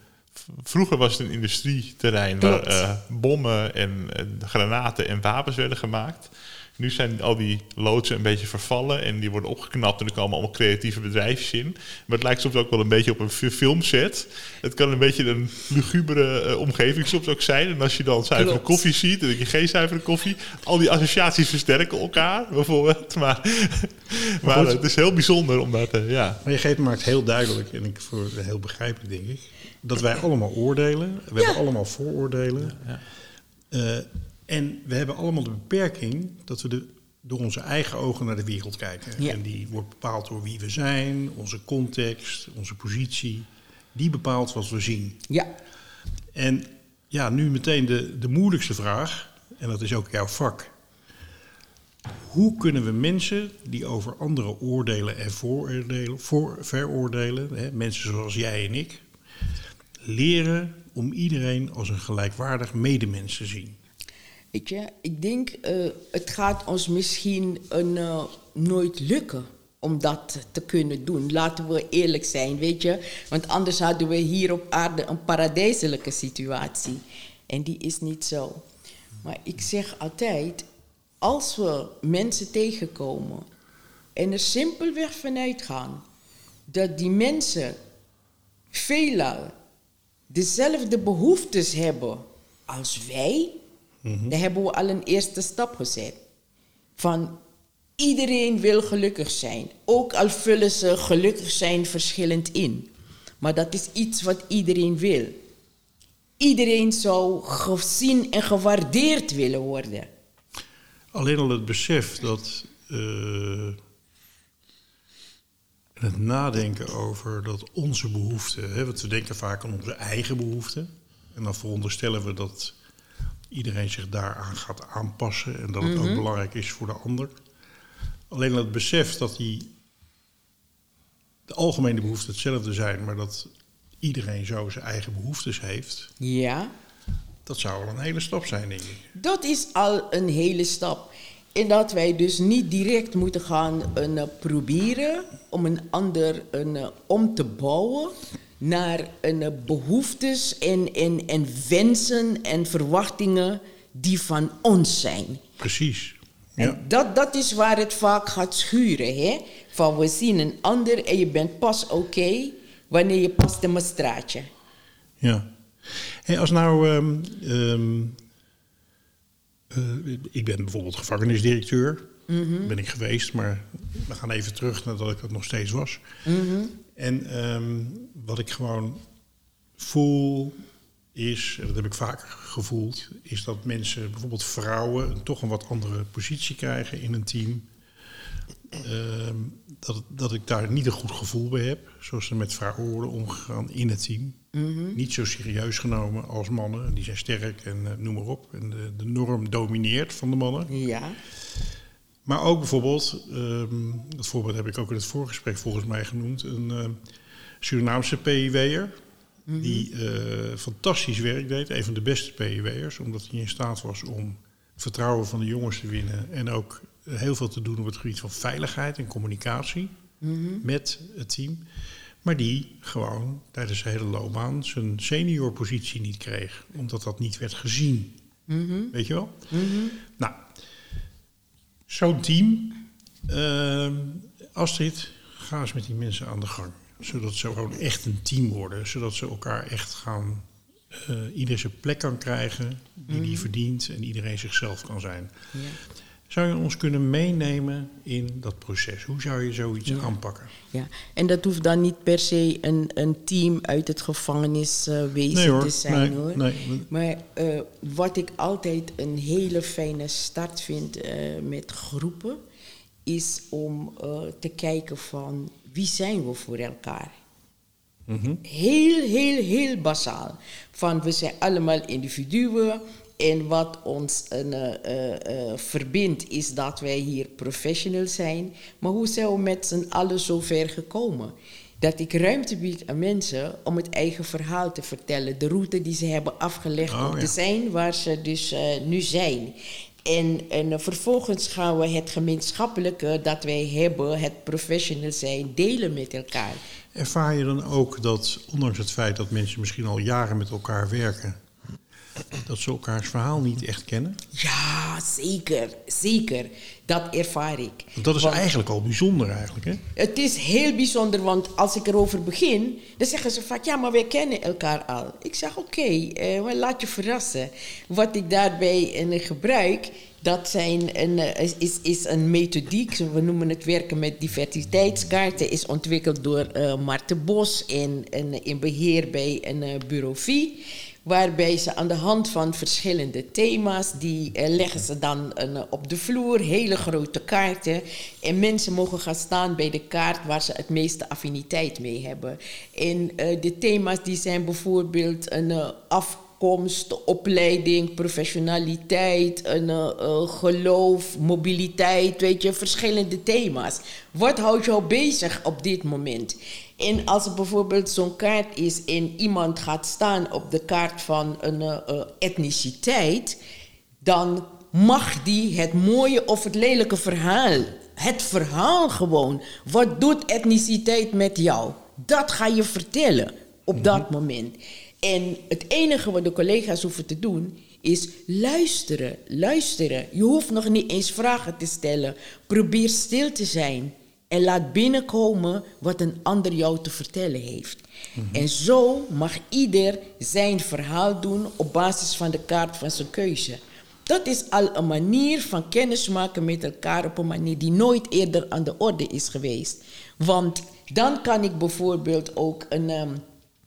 vroeger was het een industrieterrein waar eh, bommen en, en granaten en wapens werden gemaakt. Nu zijn al die loodsen een beetje vervallen en die worden opgeknapt en er komen allemaal creatieve bedrijfjes in. Maar het lijkt soms ook wel een beetje op een fi- filmset. Het kan een beetje een lugubere eh, omgeving soms ook zijn. En als je dan zuivere Klopt. koffie ziet, dan denk je geen zuivere koffie. Al die associaties versterken elkaar, bijvoorbeeld. Maar, maar goed. het is heel bijzonder om dat, eh, ja. Maar je geeft maakt heel duidelijk, en ik voor heel begrijpelijk denk ik, dat wij allemaal oordelen. We hebben allemaal vooroordelen. ja. Eh, en we hebben allemaal de beperking dat we de, door onze eigen ogen naar de wereld kijken. Ja. En die wordt bepaald door wie we zijn, onze context, onze positie. Die bepaalt wat we zien. Ja, En ja, nu meteen de, de moeilijkste vraag, en dat is ook jouw vak. Hoe kunnen we mensen die over anderen oordelen en vooroordelen, voor, veroordelen, hè, mensen zoals jij en ik, leren om iedereen als een gelijkwaardig medemens te zien? weet je, ik denk eh, het gaat ons misschien een, eh, nooit lukken om dat te kunnen doen. Laten we eerlijk zijn, weet je. Want anders hadden we hier op aarde een paradijselijke situatie. En die is niet zo. Maar ik zeg altijd, als we mensen tegenkomen en er simpelweg vanuit gaan dat die mensen veelal dezelfde behoeftes hebben als wij, dan hebben we al een eerste stap gezet. Van iedereen wil gelukkig zijn, ook al vullen ze gelukkig zijn verschillend in. Maar dat is iets wat iedereen wil. Iedereen zou gezien en gewaardeerd willen worden. Alleen al het besef dat het nadenken over dat onze behoeften, hè, want we denken vaak aan onze eigen behoeften. En dan veronderstellen we dat iedereen zich daaraan gaat aanpassen en dat het ook belangrijk is voor de ander. Alleen al het besef dat die de algemene behoeften hetzelfde zijn, maar dat iedereen zo zijn eigen behoeftes heeft, Ja, dat zou wel een hele stap zijn, denk ik. dat is al een hele stap. En dat wij dus niet direct moeten gaan een, eh, proberen om een ander een, eh, om te bouwen naar een, eh, behoeftes en, en, en wensen en verwachtingen die van ons zijn. Precies. En dat, dat is waar het vaak gaat schuren. Hè? Van we zien een ander en je bent pas oké wanneer je past in mijn straatje. Ja. Hey, als nou, ehm, ehm, eh, ik ben bijvoorbeeld gevangenisdirecteur, ben ik geweest, maar we gaan even terug nadat ik dat nog steeds was. En ehm, wat ik gewoon voel is, en dat heb ik vaker gevoeld, is dat mensen, bijvoorbeeld vrouwen, een toch een wat andere positie krijgen in een team. Ehm, dat, dat ik daar niet een goed gevoel bij heb, zoals er met vrouwen worden omgegaan in het team. Niet zo serieus genomen als mannen, die zijn sterk en eh, noem maar op. En de, de norm domineert van de mannen. Ja. Maar ook bijvoorbeeld, ehm, dat voorbeeld heb ik ook in het voorgesprek volgens mij genoemd, een eh, Surinaamse PIW'er. Die eh, fantastisch werk deed, een van de beste PIW'ers, omdat hij in staat was om vertrouwen van de jongens te winnen en ook heel veel te doen op het gebied van veiligheid en communicatie met het team. Maar die gewoon tijdens zijn hele loopbaan zijn seniorpositie niet kreeg, omdat dat niet werd gezien. Weet je wel? Nou, zo'n team. Ehm, Astrid, ga eens met die mensen aan de gang. Zodat ze gewoon echt een team worden. Zodat ze elkaar echt gaan. eh ieder zijn plek kan krijgen die die verdient. En iedereen zichzelf kan zijn. ja. Zou je ons kunnen meenemen in dat proces? Hoe zou je zoiets aanpakken? Ja, en dat hoeft dan niet per se een, een team uit het gevangeniswezen Nee, hoor. te zijn Nee, hoor. nee. Maar eh, wat ik altijd een hele fijne start vind eh, met groepen, is om eh, te kijken van wie zijn we voor elkaar. Heel, heel, heel basaal. Van we zijn allemaal individuen. En wat ons een, eh, eh, eh, verbindt is dat wij hier professionals zijn. Maar hoe zijn we met z'n allen zo ver gekomen? Dat ik ruimte bied aan mensen om het eigen verhaal te vertellen. De route die ze hebben afgelegd Oh, om ja. te zijn waar ze dus nu zijn. En, en vervolgens gaan we het gemeenschappelijke dat wij hebben, het professional zijn, delen met elkaar. Ervaar je dan ook dat, ondanks het feit dat mensen misschien al jaren met elkaar werken, dat ze elkaars verhaal niet echt kennen? Ja, zeker, zeker. Dat ervaar ik. Dat is Want eigenlijk al bijzonder eigenlijk, hè? Het is heel bijzonder, want als ik erover begin, dan zeggen ze vaak, ja, maar wij kennen elkaar al. Ik zeg, oké, eh, laat je verrassen. Wat ik daarbij eh, gebruik, dat zijn een, eh, is- is, een methodiek, we noemen het werken met diversiteitskaarten, is ontwikkeld door eh Marten Bos en, en in beheer bij een bureau VI. Waarbij ze aan de hand van verschillende thema's, die eh, leggen ze dan eh, op de vloer, hele grote kaarten. En mensen mogen gaan staan bij de kaart waar ze het meeste affiniteit mee hebben. En eh, de thema's die zijn bijvoorbeeld een afkomst, opleiding, professionaliteit, een geloof, mobiliteit, weet je, verschillende thema's. Wat houdt jou bezig op dit moment? En als er bijvoorbeeld zo'n kaart is en iemand gaat staan op de kaart van een eh, eh, etniciteit, dan mag die het mooie of het lelijke verhaal, het verhaal gewoon, wat doet etniciteit met jou? Dat ga je vertellen op dat moment. En het enige wat de collega's hoeven te doen is luisteren, luisteren. Je hoeft nog niet eens vragen te stellen. Probeer stil te zijn en laat binnenkomen wat een ander jou te vertellen heeft. En zo mag ieder zijn verhaal doen op basis van de kaart van zijn keuze. Dat is al een manier van kennismaken met elkaar op een manier die nooit eerder aan de orde is geweest. Want dan kan ik bijvoorbeeld ook een, ehm,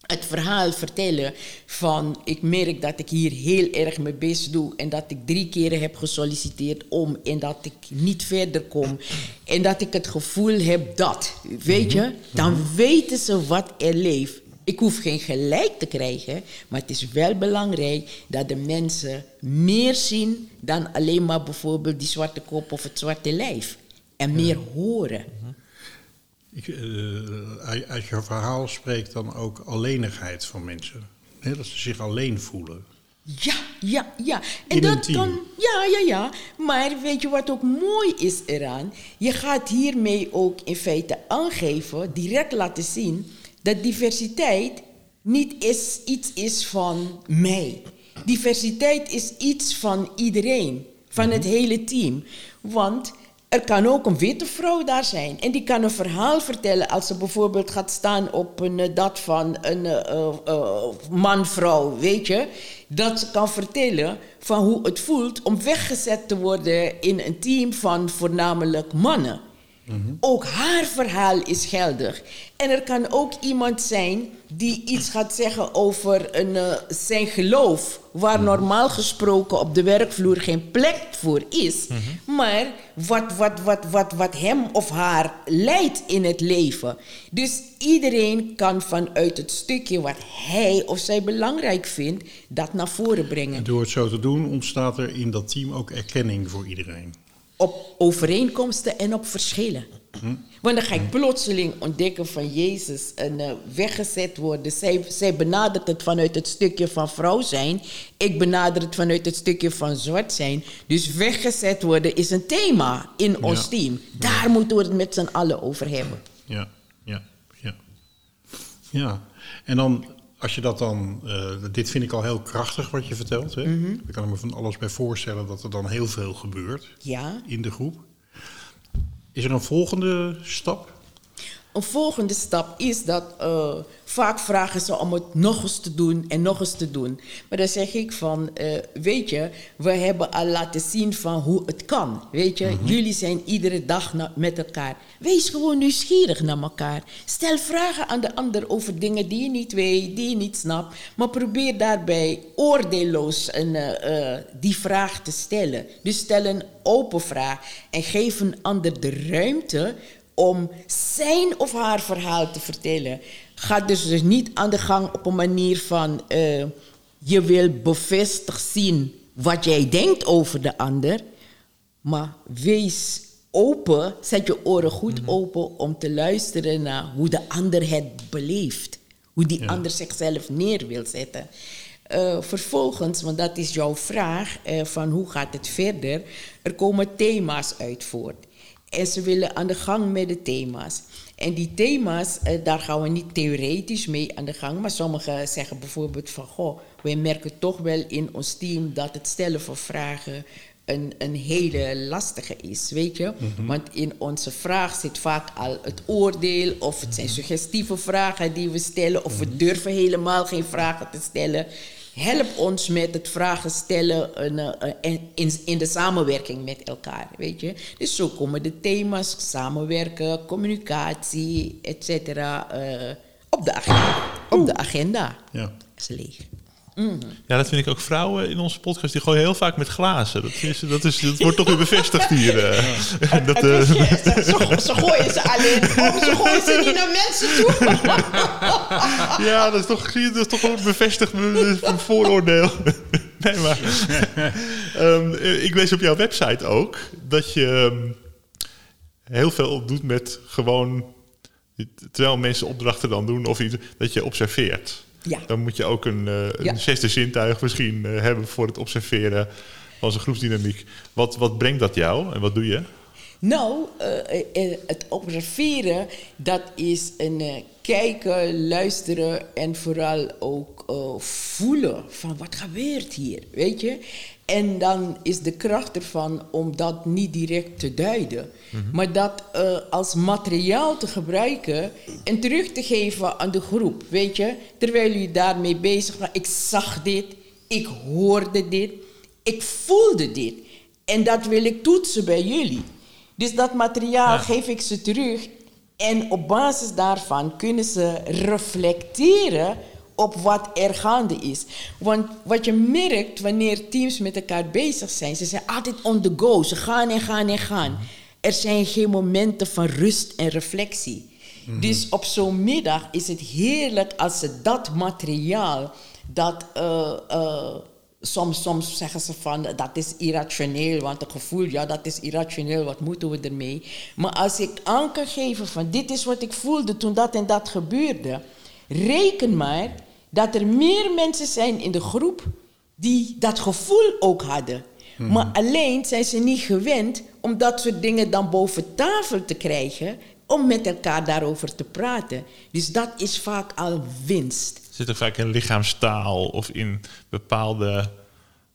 het verhaal vertellen van ik merk dat ik hier heel erg mijn best doe en dat ik drie keren heb gesolliciteerd om en dat ik niet verder kom en dat ik het gevoel heb dat, weet je, dan weten ze wat er leeft. Ik hoef geen gelijk te krijgen, maar het is wel belangrijk dat de mensen meer zien dan alleen maar bijvoorbeeld die zwarte kop of het zwarte lijf. En meer horen. Ik, eh, uit- je verhaal spreekt dan ook alleenigheid van mensen. Dat ze zich alleen voelen. Ja, ja, ja. En In dat team. kan. Ja, ja, ja. Maar weet je wat ook mooi is eraan? Je gaat hiermee ook in feite aangeven, direct laten zien, dat diversiteit niet is, iets is van mij. Diversiteit is iets van iedereen, van het hele team. Want er kan ook een witte vrouw daar zijn. En die kan een verhaal vertellen als ze bijvoorbeeld gaat staan op een, eh, dat van een eh, man-vrouw, weet je. Dat ze kan vertellen van hoe het voelt om weggezet te worden in een team van voornamelijk mannen. Ook haar verhaal is geldig. En er kan ook iemand zijn die iets gaat zeggen over een, eh, zijn geloof, waar normaal gesproken op de werkvloer geen plek voor is, maar wat, wat, wat, wat, wat hem of haar leidt in het leven. Dus iedereen kan vanuit het stukje wat hij of zij belangrijk vindt, dat naar voren brengen. En door het zo te doen ontstaat er in dat team ook erkenning voor iedereen. Op overeenkomsten en op verschillen. Want dan ga ik plotseling ontdekken van Jezus en eh, weggezet worden. Zij, zij benadert het vanuit het stukje van vrouw zijn. Ik benader het vanuit het stukje van zwart zijn. Dus weggezet worden is een thema in ons team. Daar moeten we het met z'n allen over hebben. Ja, ja, ja. Ja, en dan als je dat dan, eh, dit vind ik al heel krachtig wat je vertelt. Hè? Mhm. Ik kan me van alles bij voorstellen dat er dan heel veel gebeurt Ja. in de groep. Is er een volgende stap? Een volgende stap is dat eh, vaak vragen ze om het nog eens te doen en nog eens te doen. Maar dan zeg ik van, eh, weet je, we hebben al laten zien van hoe het kan. Weet je, jullie zijn iedere dag met elkaar. Wees gewoon nieuwsgierig naar elkaar. Stel vragen aan de ander over dingen die je niet weet, die je niet snapt. Maar probeer daarbij oordeelloos een, eh, die vraag te stellen. Dus stel een open vraag en geef een ander de ruimte om zijn of haar verhaal te vertellen. Ga dus, dus niet aan de gang op een manier van eh, je wil bevestigd zien wat jij denkt over de ander, maar wees open, zet je oren goed open om te luisteren naar hoe de ander het beleeft, hoe die Ja. ander zichzelf neer wil zetten. Eh, vervolgens, want dat is jouw vraag, eh, van hoe gaat het verder? Er komen thema's uit voort. En ze willen aan de gang met de thema's. En die thema's, eh, daar gaan we niet theoretisch mee aan de gang. Maar sommigen zeggen bijvoorbeeld van... Goh, wij merken toch wel in ons team dat het stellen van vragen... een, een hele lastige is, weet je. Want in onze vraag zit vaak al het oordeel... of het zijn suggestieve vragen die we stellen... of we durven helemaal geen vragen te stellen... Help ons met het vragen stellen en, eh, en in, in de samenwerking met elkaar, weet je. Dus zo komen de thema's samenwerken, communicatie, et cetera, eh, op, de agenda, op de agenda. Ja. is leeg. Ja, dat vind ik ook vrouwen in onze podcast. Die gooien heel vaak met glazen. Dat, is, dat, is, dat wordt toch weer bevestigd hier. eh. dat, eh, ze, ze gooien ze alleen om, ze gooien ze niet naar mensen toe. ja, dat is toch, dat is toch wel bevestigd een vooroordeel. nee, maar... Ehm, eh, ik lees op jouw website ook dat je ehm, heel veel doet met gewoon... Terwijl mensen opdrachten dan doen of iets, dat je observeert. Ja. Dan moet je ook een, eh, een Ja. zesde zintuig misschien eh, hebben voor het observeren van zijn groepsdynamiek. Wat, wat brengt dat jou en wat doe je? Nou, eh, het observeren, dat is een kijken, luisteren en vooral ook voelen van wat gebeurt hier, weet je? En dan is de kracht ervan om dat niet direct te duiden, maar dat eh, als materiaal te gebruiken en terug te geven aan de groep, weet je? Terwijl jullie daarmee bezig waren, ik zag dit, ik hoorde dit, ik voelde dit. En dat wil ik toetsen bij jullie. Dus dat materiaal geef ik ze terug. En op basis daarvan kunnen ze reflecteren op wat er gaande is. Want wat je merkt wanneer teams met elkaar bezig zijn, ze zijn altijd on the go. Ze gaan en gaan en gaan. Er zijn geen momenten van rust en reflectie. Dus op zo'n middag is het heerlijk als ze dat materiaal, dat eh, eh, soms, soms zeggen ze van dat is irrationeel, want het gevoel, ja, dat is irrationeel, wat moeten we ermee? Maar als ik aan kan geven van dit is wat ik voelde toen dat en dat gebeurde, reken maar dat er meer mensen zijn in de groep die dat gevoel ook hadden. Maar alleen zijn ze niet gewend om dat soort dingen dan boven tafel te krijgen om met elkaar daarover te praten. Dus dat is vaak al winst. Zit er vaak in lichaamstaal of in bepaalde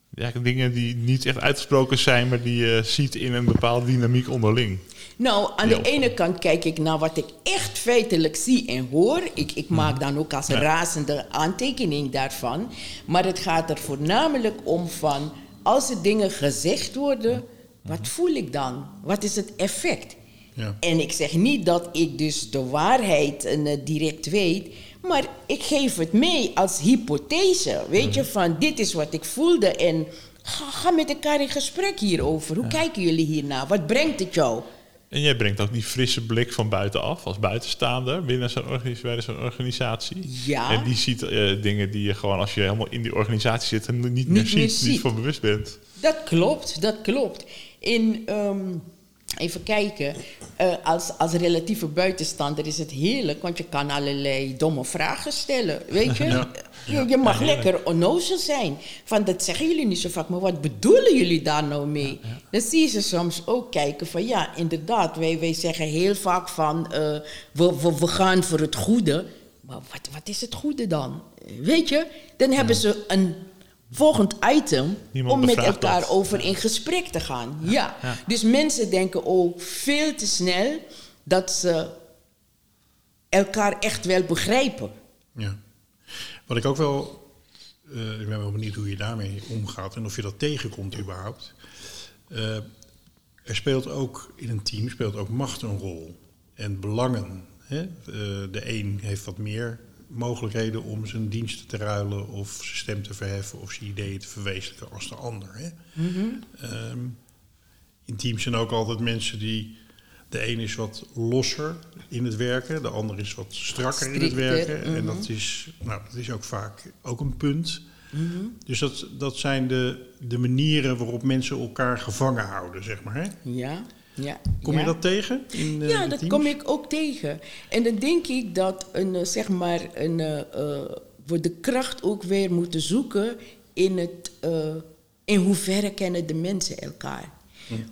ja, dingen die niet echt uitgesproken zijn, maar die je ziet in een bepaalde dynamiek onderling? Nou, aan de ene kant kijk ik naar wat ik echt feitelijk zie en hoor. Ik, ik maak dan ook als razende aantekening daarvan. Maar het gaat er voornamelijk om van... als er dingen gezegd worden, wat voel ik dan? Wat is het effect? Ja. En ik zeg niet dat ik dus de waarheid eh, direct weet, maar ik geef het mee als hypothese. Weet je, van dit is wat ik voelde en ga, ga met elkaar in gesprek hierover. Hoe kijken jullie hiernaar? Wat brengt het jou? En jij brengt ook die frisse blik van buitenaf, als buitenstaander, binnen zo'n organisatie, bij zo'n organisatie. Ja. En die ziet eh, dingen die je gewoon, als je helemaal in die organisatie zit, en niet, meer meer ziet, niet van bewust bent. Dat klopt, dat klopt. In, ehm, even kijken, eh, als, als relatieve buitenstaander is het heerlijk, want je kan allerlei domme vragen stellen, weet je? Je, je mag Ja, lekker onnozel zijn. Van, dat zeggen jullie niet zo vaak, maar wat bedoelen jullie daar nou mee? Dan zie je ze soms ook kijken van, ja, inderdaad, wij, wij zeggen heel vaak van, eh, we, we, we gaan voor het goede. Maar wat, wat is het goede dan? Weet je, dan hebben ze een volgend item Niemand om met elkaar dat. over in gesprek te gaan. Ja. Ja. Dus mensen denken ook veel te snel dat ze elkaar echt wel begrijpen. Ja. Wat ik ook wel, eh, ik ben wel benieuwd hoe je daarmee omgaat en of je dat tegenkomt überhaupt. Eh, er speelt ook in een team speelt ook macht een rol en belangen. Hè? Eh, de een heeft wat meer mogelijkheden om zijn diensten te ruilen of zijn stem te verheffen of zijn ideeën te verwezenlijken als de ander. Hè? Ehm, in teams zijn ook altijd mensen die. De een is wat losser in het werken, de ander is wat strakker in het werken. En mhm. dat is, nou, dat is ook vaak ook een punt. Dus dat, dat zijn de, de manieren waarop mensen elkaar gevangen houden, zeg maar. Hè? Ja. Ja Kom ja. je dat tegen? In, eh, Ja, dat teams? kom ik ook tegen. En dan denk ik dat een, eh, zeg maar, een, eh, we de kracht ook weer moeten zoeken in het, in hoeverre kennen de mensen elkaar.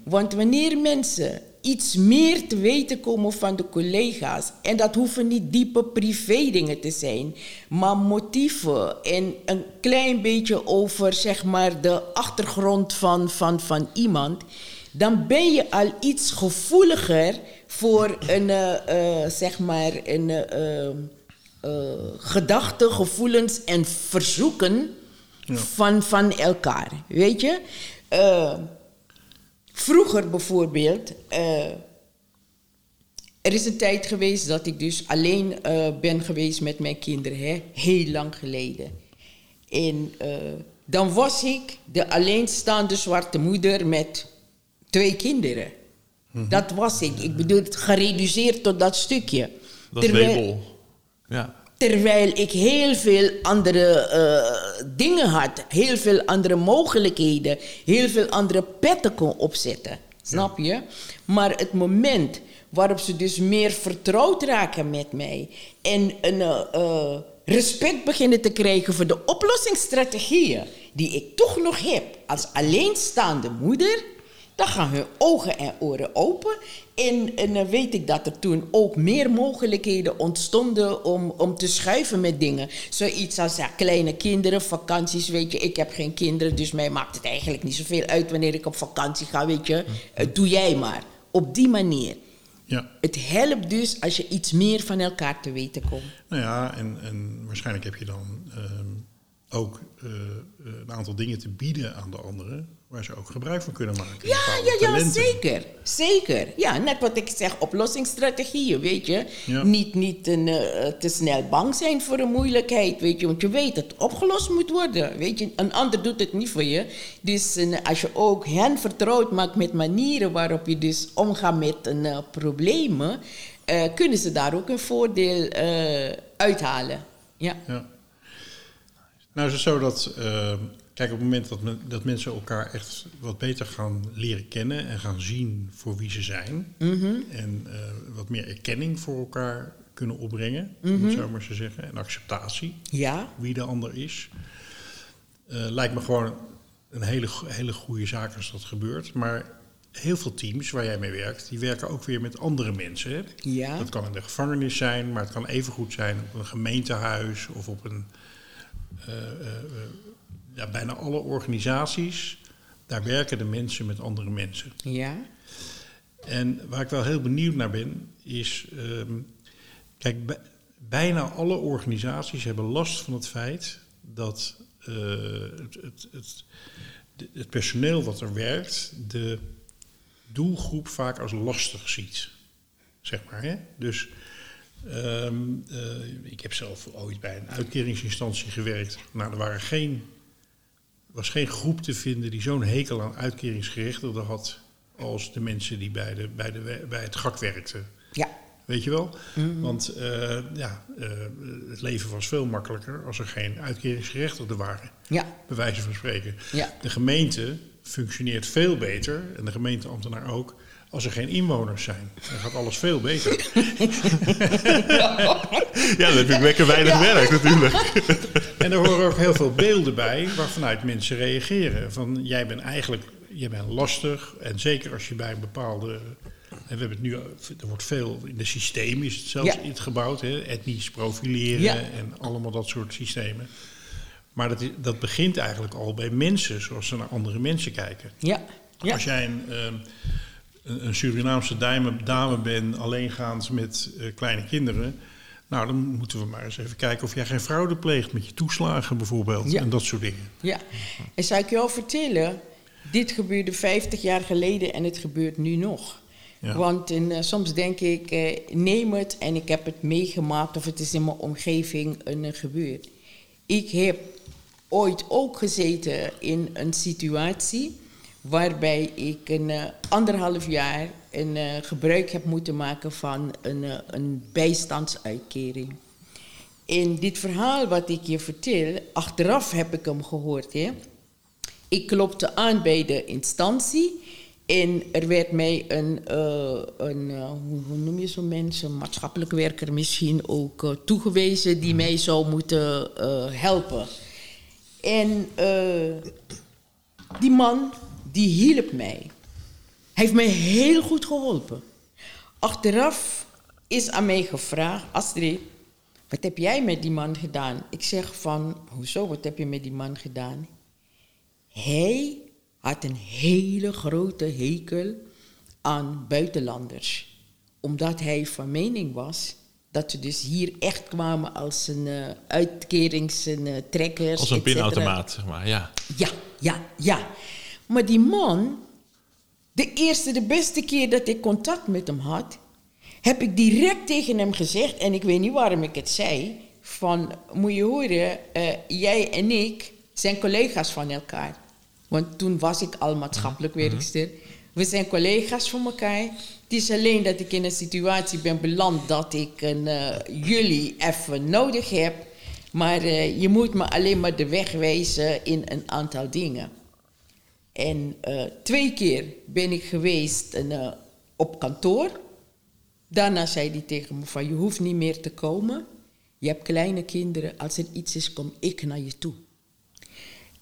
Want wanneer mensen iets meer te weten komen van de collega's, en dat hoeven niet diepe privé dingen te zijn, maar motieven en een klein beetje over zeg maar, de achtergrond van, van, van iemand, dan ben je al iets gevoeliger voor een, eh, eh, zeg maar, een eh, gedachten, gevoelens en verzoeken van, van elkaar. Weet je? Vroeger bijvoorbeeld. er is een tijd geweest dat ik dus alleen ben geweest met mijn kinderen, hè? heel lang geleden. En dan was ik de alleenstaande zwarte moeder met twee kinderen. Dat was ik. Ik bedoel, het gereduceerd tot dat stukje. Dat Terwijl- label. Ja. Terwijl ik heel veel andere eh, dingen had, heel veel andere mogelijkheden, heel veel andere petten kon opzetten. Snap je? Maar het moment waarop ze dus meer vertrouwd raken met mij en een eh, eh, respect beginnen te krijgen voor de oplossingsstrategieën die ik toch nog heb als alleenstaande moeder, dan gaan hun ogen en oren open. En, en dan weet ik dat er toen ook meer mogelijkheden ontstonden om, om te schuiven met dingen. Zoiets als ja, kleine kinderen, vakanties, weet je. Ik heb geen kinderen, dus mij maakt het eigenlijk niet zoveel uit wanneer ik op vakantie ga, weet je. Eh, doe jij maar. Op die manier. Ja, Het helpt dus als je iets meer van elkaar te weten komt. nou ja, en, en waarschijnlijk heb je dan ehm, ook eh, een aantal dingen te bieden aan de anderen, waar ze ook gebruik van kunnen maken. Ja, ja, ja, talenten. zeker. Zeker. Ja, net wat ik zeg, oplossingsstrategieën, weet je. Ja. Niet, niet een, eh, te snel bang zijn voor een moeilijkheid, weet je. Want je weet dat het opgelost moet worden, weet je. Een ander doet het niet voor je. Dus eh, als je ook hen vertrouwd maakt met manieren waarop je dus omgaat met een, eh, problemen... kunnen ze daar ook een voordeel uithalen. Ja. Ja. Nou is het zo dat, kijk, op het moment dat, men- dat mensen elkaar echt wat beter gaan leren kennen en gaan zien voor wie ze zijn, en eh, wat meer erkenning voor elkaar kunnen opbrengen, om het zo maar te zeggen, en acceptatie Ja, wie de ander is, eh, lijkt me gewoon een hele, hele goede zaak als dat gebeurt. Maar heel veel teams waar jij mee werkt, die werken ook weer met andere mensen. Ja. Dat kan in de gevangenis zijn, maar het kan evengoed zijn op een gemeentehuis of op een. eh, ja, bijna alle organisaties, daar werken de mensen met andere mensen. ja, En waar ik wel heel benieuwd naar ben, is. ehm, kijk, bij- bijna alle organisaties hebben last van het feit dat eh, het, het, het, het personeel wat er werkt, de doelgroep vaak als lastig ziet. zeg maar. Hè? Dus ehm, eh, ik heb zelf ooit bij een uitkeringsinstantie gewerkt. Nou, er waren geen, was geen groep te vinden die zo'n hekel aan uitkeringsgerechtigden had als de mensen die bij, de, bij, de, bij het GAK werkten. Ja. Weet je wel? Want eh, ja, eh, het leven was veel makkelijker als er geen uitkeringsgerechtigden waren. Ja. Bij wijze van spreken. Ja. De gemeente functioneert veel beter, en de gemeenteambtenaar ook, als er geen inwoners zijn. Dan gaat alles veel beter. Ja, dan heb ik lekker weinig werk natuurlijk. en er horen ook heel veel beelden bij waarvanuit mensen reageren. Van jij bent eigenlijk jij bent lastig. En zeker als je bij een bepaalde. En we hebben het nu, er wordt veel in de systeem is het zelfs Ja. gebouwd, hè, etnisch profileren Ja. en allemaal dat soort systemen. Maar dat, dat begint eigenlijk al bij mensen, zoals ze naar andere mensen kijken. Ja. Ja. Als jij een, ehm, een, Surinaamse dame, dame bent, alleengaand met eh, kleine kinderen. Nou, dan moeten we maar eens even kijken of jij geen fraude pleegt met je toeslagen bijvoorbeeld. Ja. En dat soort dingen. Ja, en zou ik jou vertellen, dit gebeurde 50 jaar geleden en het gebeurt nu nog. Ja. Want in, eh, soms denk ik, eh, neem het en ik heb het meegemaakt of het is in mijn omgeving een, gebeurd. Ik heb ooit ook gezeten in een situatie waarbij ik een eh, anderhalf jaar een, eh, gebruik heb moeten maken van een, eh, een bijstandsuitkering. In dit verhaal wat ik je vertel, achteraf heb ik hem gehoord. Hè? Ik klopte aan bij de instantie en er werd mij een, een hoe, noem je zo'n mensen, maatschappelijk werker misschien ook toegewezen die mij zou moeten helpen. En die man, die hielp mij. Hij heeft mij heel goed geholpen. Achteraf is aan mij gevraagd, Astrid, wat heb jij met die man gedaan? Ik zeg van, hoezo, wat heb je met die man gedaan? Hij had een hele grote hekel aan buitenlanders. Omdat hij van mening was dat ze dus hier echt kwamen als een eh uitkeringstrekkers. Als een pinautomaat, zeg maar. Ja. Ja, ja, ja. Maar die man, de eerste, de beste keer dat ik contact met hem had, heb ik direct tegen hem gezegd, en ik weet niet waarom ik het zei, van, moet je horen, eh, jij en ik zijn collega's van elkaar. Want toen was ik al maatschappelijk werkster. We zijn collega's van elkaar. Het is alleen dat ik in een situatie ben beland dat ik een, eh, jullie even nodig heb. Maar eh, je moet me alleen maar de weg wijzen in een aantal dingen. En eh, twee keer ben ik geweest en, eh, op kantoor. Daarna zei hij tegen me van, je hoeft niet meer te komen. Je hebt kleine kinderen. Als er iets is, kom ik naar je toe.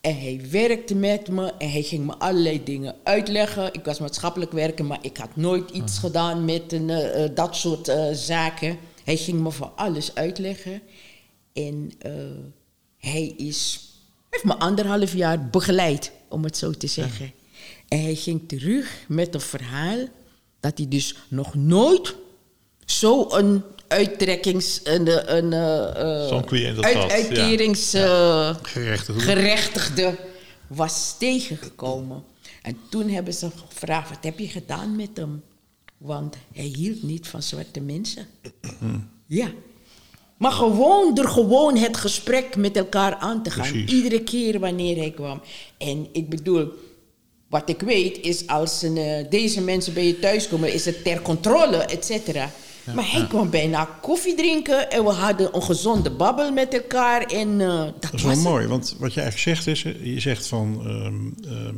En hij werkte met me en hij ging me allerlei dingen uitleggen. Ik was maatschappelijk werker, maar ik had nooit iets gedaan met een, eh, dat soort zaken. Hij ging me van alles uitleggen. En hij is, heeft me anderhalf jaar begeleid, om het zo te zeggen. En hij ging terug met een verhaal dat hij dus nog nooit zo'n uittrekkings... Een, een, eh, eh, Zo'n cliënt dat uit, had, ja. uitkerings... eh, Gerechtigde. gerechtigde was tegengekomen. En toen hebben ze gevraagd, wat heb je gedaan met hem? Want hij hield niet van zwarte mensen. Ja. Maar gewoon door gewoon het gesprek met elkaar aan te gaan. Precies. Iedere keer wanneer hij kwam. En ik bedoel, wat ik weet is als een, eh, deze mensen bij je thuis komen, is het ter controle, et cetera. maar hij kwam bijna koffie drinken en we hadden een gezonde babbel met elkaar. En eh, dat, Dat is was wel het. mooi, want wat je eigenlijk zegt is, eh, je zegt van, ehm, ehm,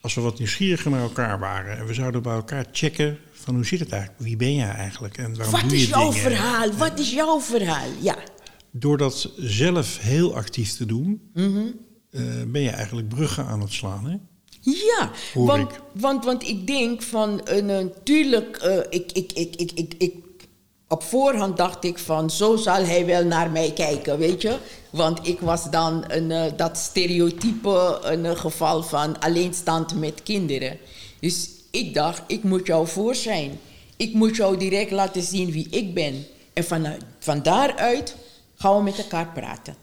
als we wat nieuwsgieriger naar elkaar waren en we zouden bij elkaar checken van hoe zit het eigenlijk, wie ben jij eigenlijk en waarom Wat doe je is jouw dingen? verhaal? Wat is jouw verhaal? Ja. Door dat zelf heel actief te doen, Mhm. eh, ben je eigenlijk bruggen aan het slaan, hè? Ja, Hoor want, ik. Want, want ik denk van, uh, natuurlijk, eh, ik, ik, ik, ik, ik, ik, op voorhand dacht ik van, zo zal hij wel naar mij kijken, weet je. Want ik was dan een, eh, dat stereotype, een geval van alleenstaand met kinderen. Dus ik dacht, ik moet jou voor zijn. Ik moet jou direct laten zien wie ik ben. En van, van daaruit gaan we met elkaar praten.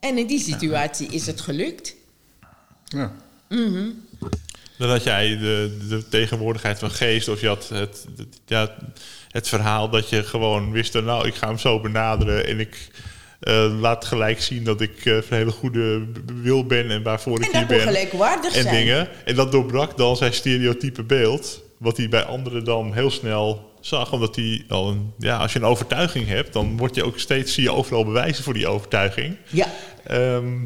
En in die situatie is het gelukt. Ja. Dan had jij de, de tegenwoordigheid van geest, of je had het, het- ja, het verhaal dat je gewoon wist, nou, ik ga hem zo benaderen en ik eh, laat gelijk zien dat ik eh, van hele goede wil ben en waarvoor ik En hier ben. gelijkwaardig en zijn. dingen. En dat doorbrak dan zijn stereotype beeld, wat hij bij anderen dan heel snel zag, omdat hij al een, ja, als je een overtuiging hebt, dan word je ook steeds, zie je overal bewijzen voor die overtuiging. Ja, Ehm,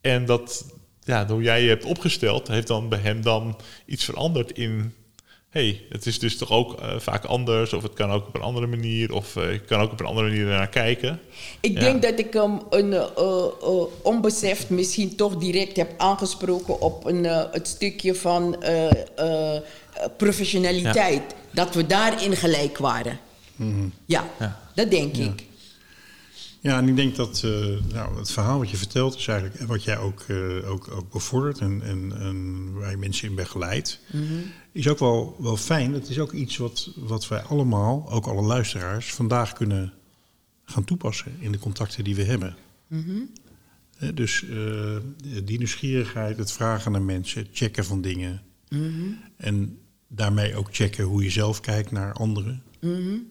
en dat, ja, hoe jij je hebt opgesteld, heeft dan bij hem dan iets veranderd in. Hey, het is dus toch ook eh, vaak anders, of het kan ook op een andere manier, of eh, je kan ook op een andere manier naar kijken. ik Ja. denk dat ik hem een, eh, onbeseft misschien toch direct heb aangesproken op een, eh, het stukje van eh, eh, professionaliteit. Dat we daarin gelijk waren. Ja, Ja. dat denk ik. Ja, en ik denk dat eh, nou, het verhaal wat je vertelt is eigenlijk en wat jij ook, eh, ook, ook bevordert en, en, en waar je mensen in begeleidt, is ook wel, wel fijn. Het is ook iets wat, wat wij allemaal, ook alle luisteraars, vandaag kunnen gaan toepassen in de contacten die we hebben. Hè, dus eh, die nieuwsgierigheid, het vragen naar mensen, het checken van dingen. En daarmee ook checken hoe je zelf kijkt naar anderen.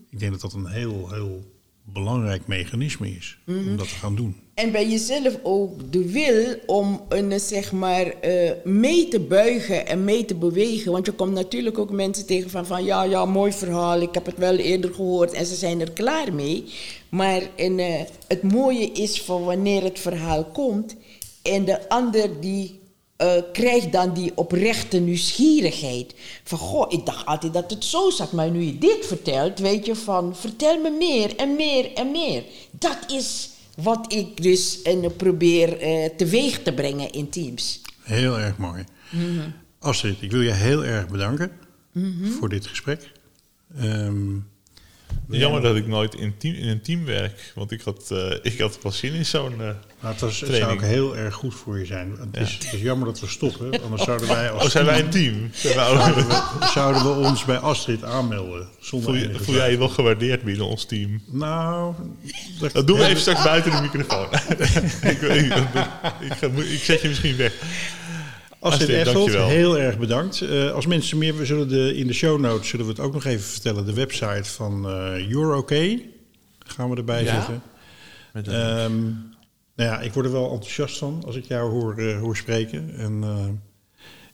Ik denk dat dat een heel, heel belangrijk mechanisme is om dat te gaan doen. En bij jezelf ook de wil om een, zeg maar, eh, mee te buigen en mee te bewegen. Want je komt natuurlijk ook mensen tegen van, van ja, ja, mooi verhaal, ik heb het wel eerder gehoord en ze zijn er klaar mee. Maar en, eh, het mooie is van wanneer het verhaal komt en de ander die eh, krijgt dan die oprechte nieuwsgierigheid. Van, goh, ik dacht altijd dat het zo zat, maar nu je dit vertelt, weet je van, vertel me meer en meer en meer. Dat is wat ik dus eh, probeer eh, teweeg te brengen in teams. Heel erg mooi. Astrid, ik wil je heel erg bedanken voor dit gesprek. Ehm, Jammer dat ik nooit in, team, in een team werk, want ik had, eh, ik had wel zin in zo'n... eh, nou, het, zou ook heel erg goed voor je zijn. Het, is, het is jammer dat we stoppen, anders zouden wij als oh, zijn wij een team? Zouden we, zouden we ons bij Astrid aanmelden. Zonder voel, je, voel jij je wel gewaardeerd binnen ons team? Nou, Dat doen we even straks buiten de microfoon. ik, ik, ik, ik zet je misschien weg. Astrid Astrid, heel erg bedankt. Eh, als mensen meer, we zullen de, in de show notes zullen we het ook nog even vertellen. De website van eh You're Okay gaan we erbij Ja? zetten. Met Ehm, nou ja, ik word er wel enthousiast van als ik jou hoor, eh, hoor spreken. En eh,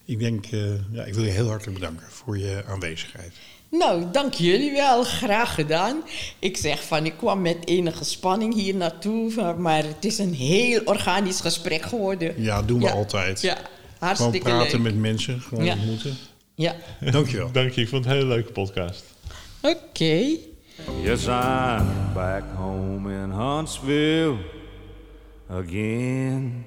ik denk, eh, ja, ik wil je heel hartelijk bedanken voor je aanwezigheid. Nou, dank jullie wel. Graag gedaan. Ik zeg van, ik kwam met enige spanning hier naartoe, maar het is een heel organisch gesprek geworden. Ja, doen we altijd. Ja, Gewoon hartstikke praten leuk. met mensen, gewoon Ja. ontmoeten. Ja, Dankjewel. Dank je, ik vond het een hele leuke podcast. oké. Yes, I'm back home in Huntsville again.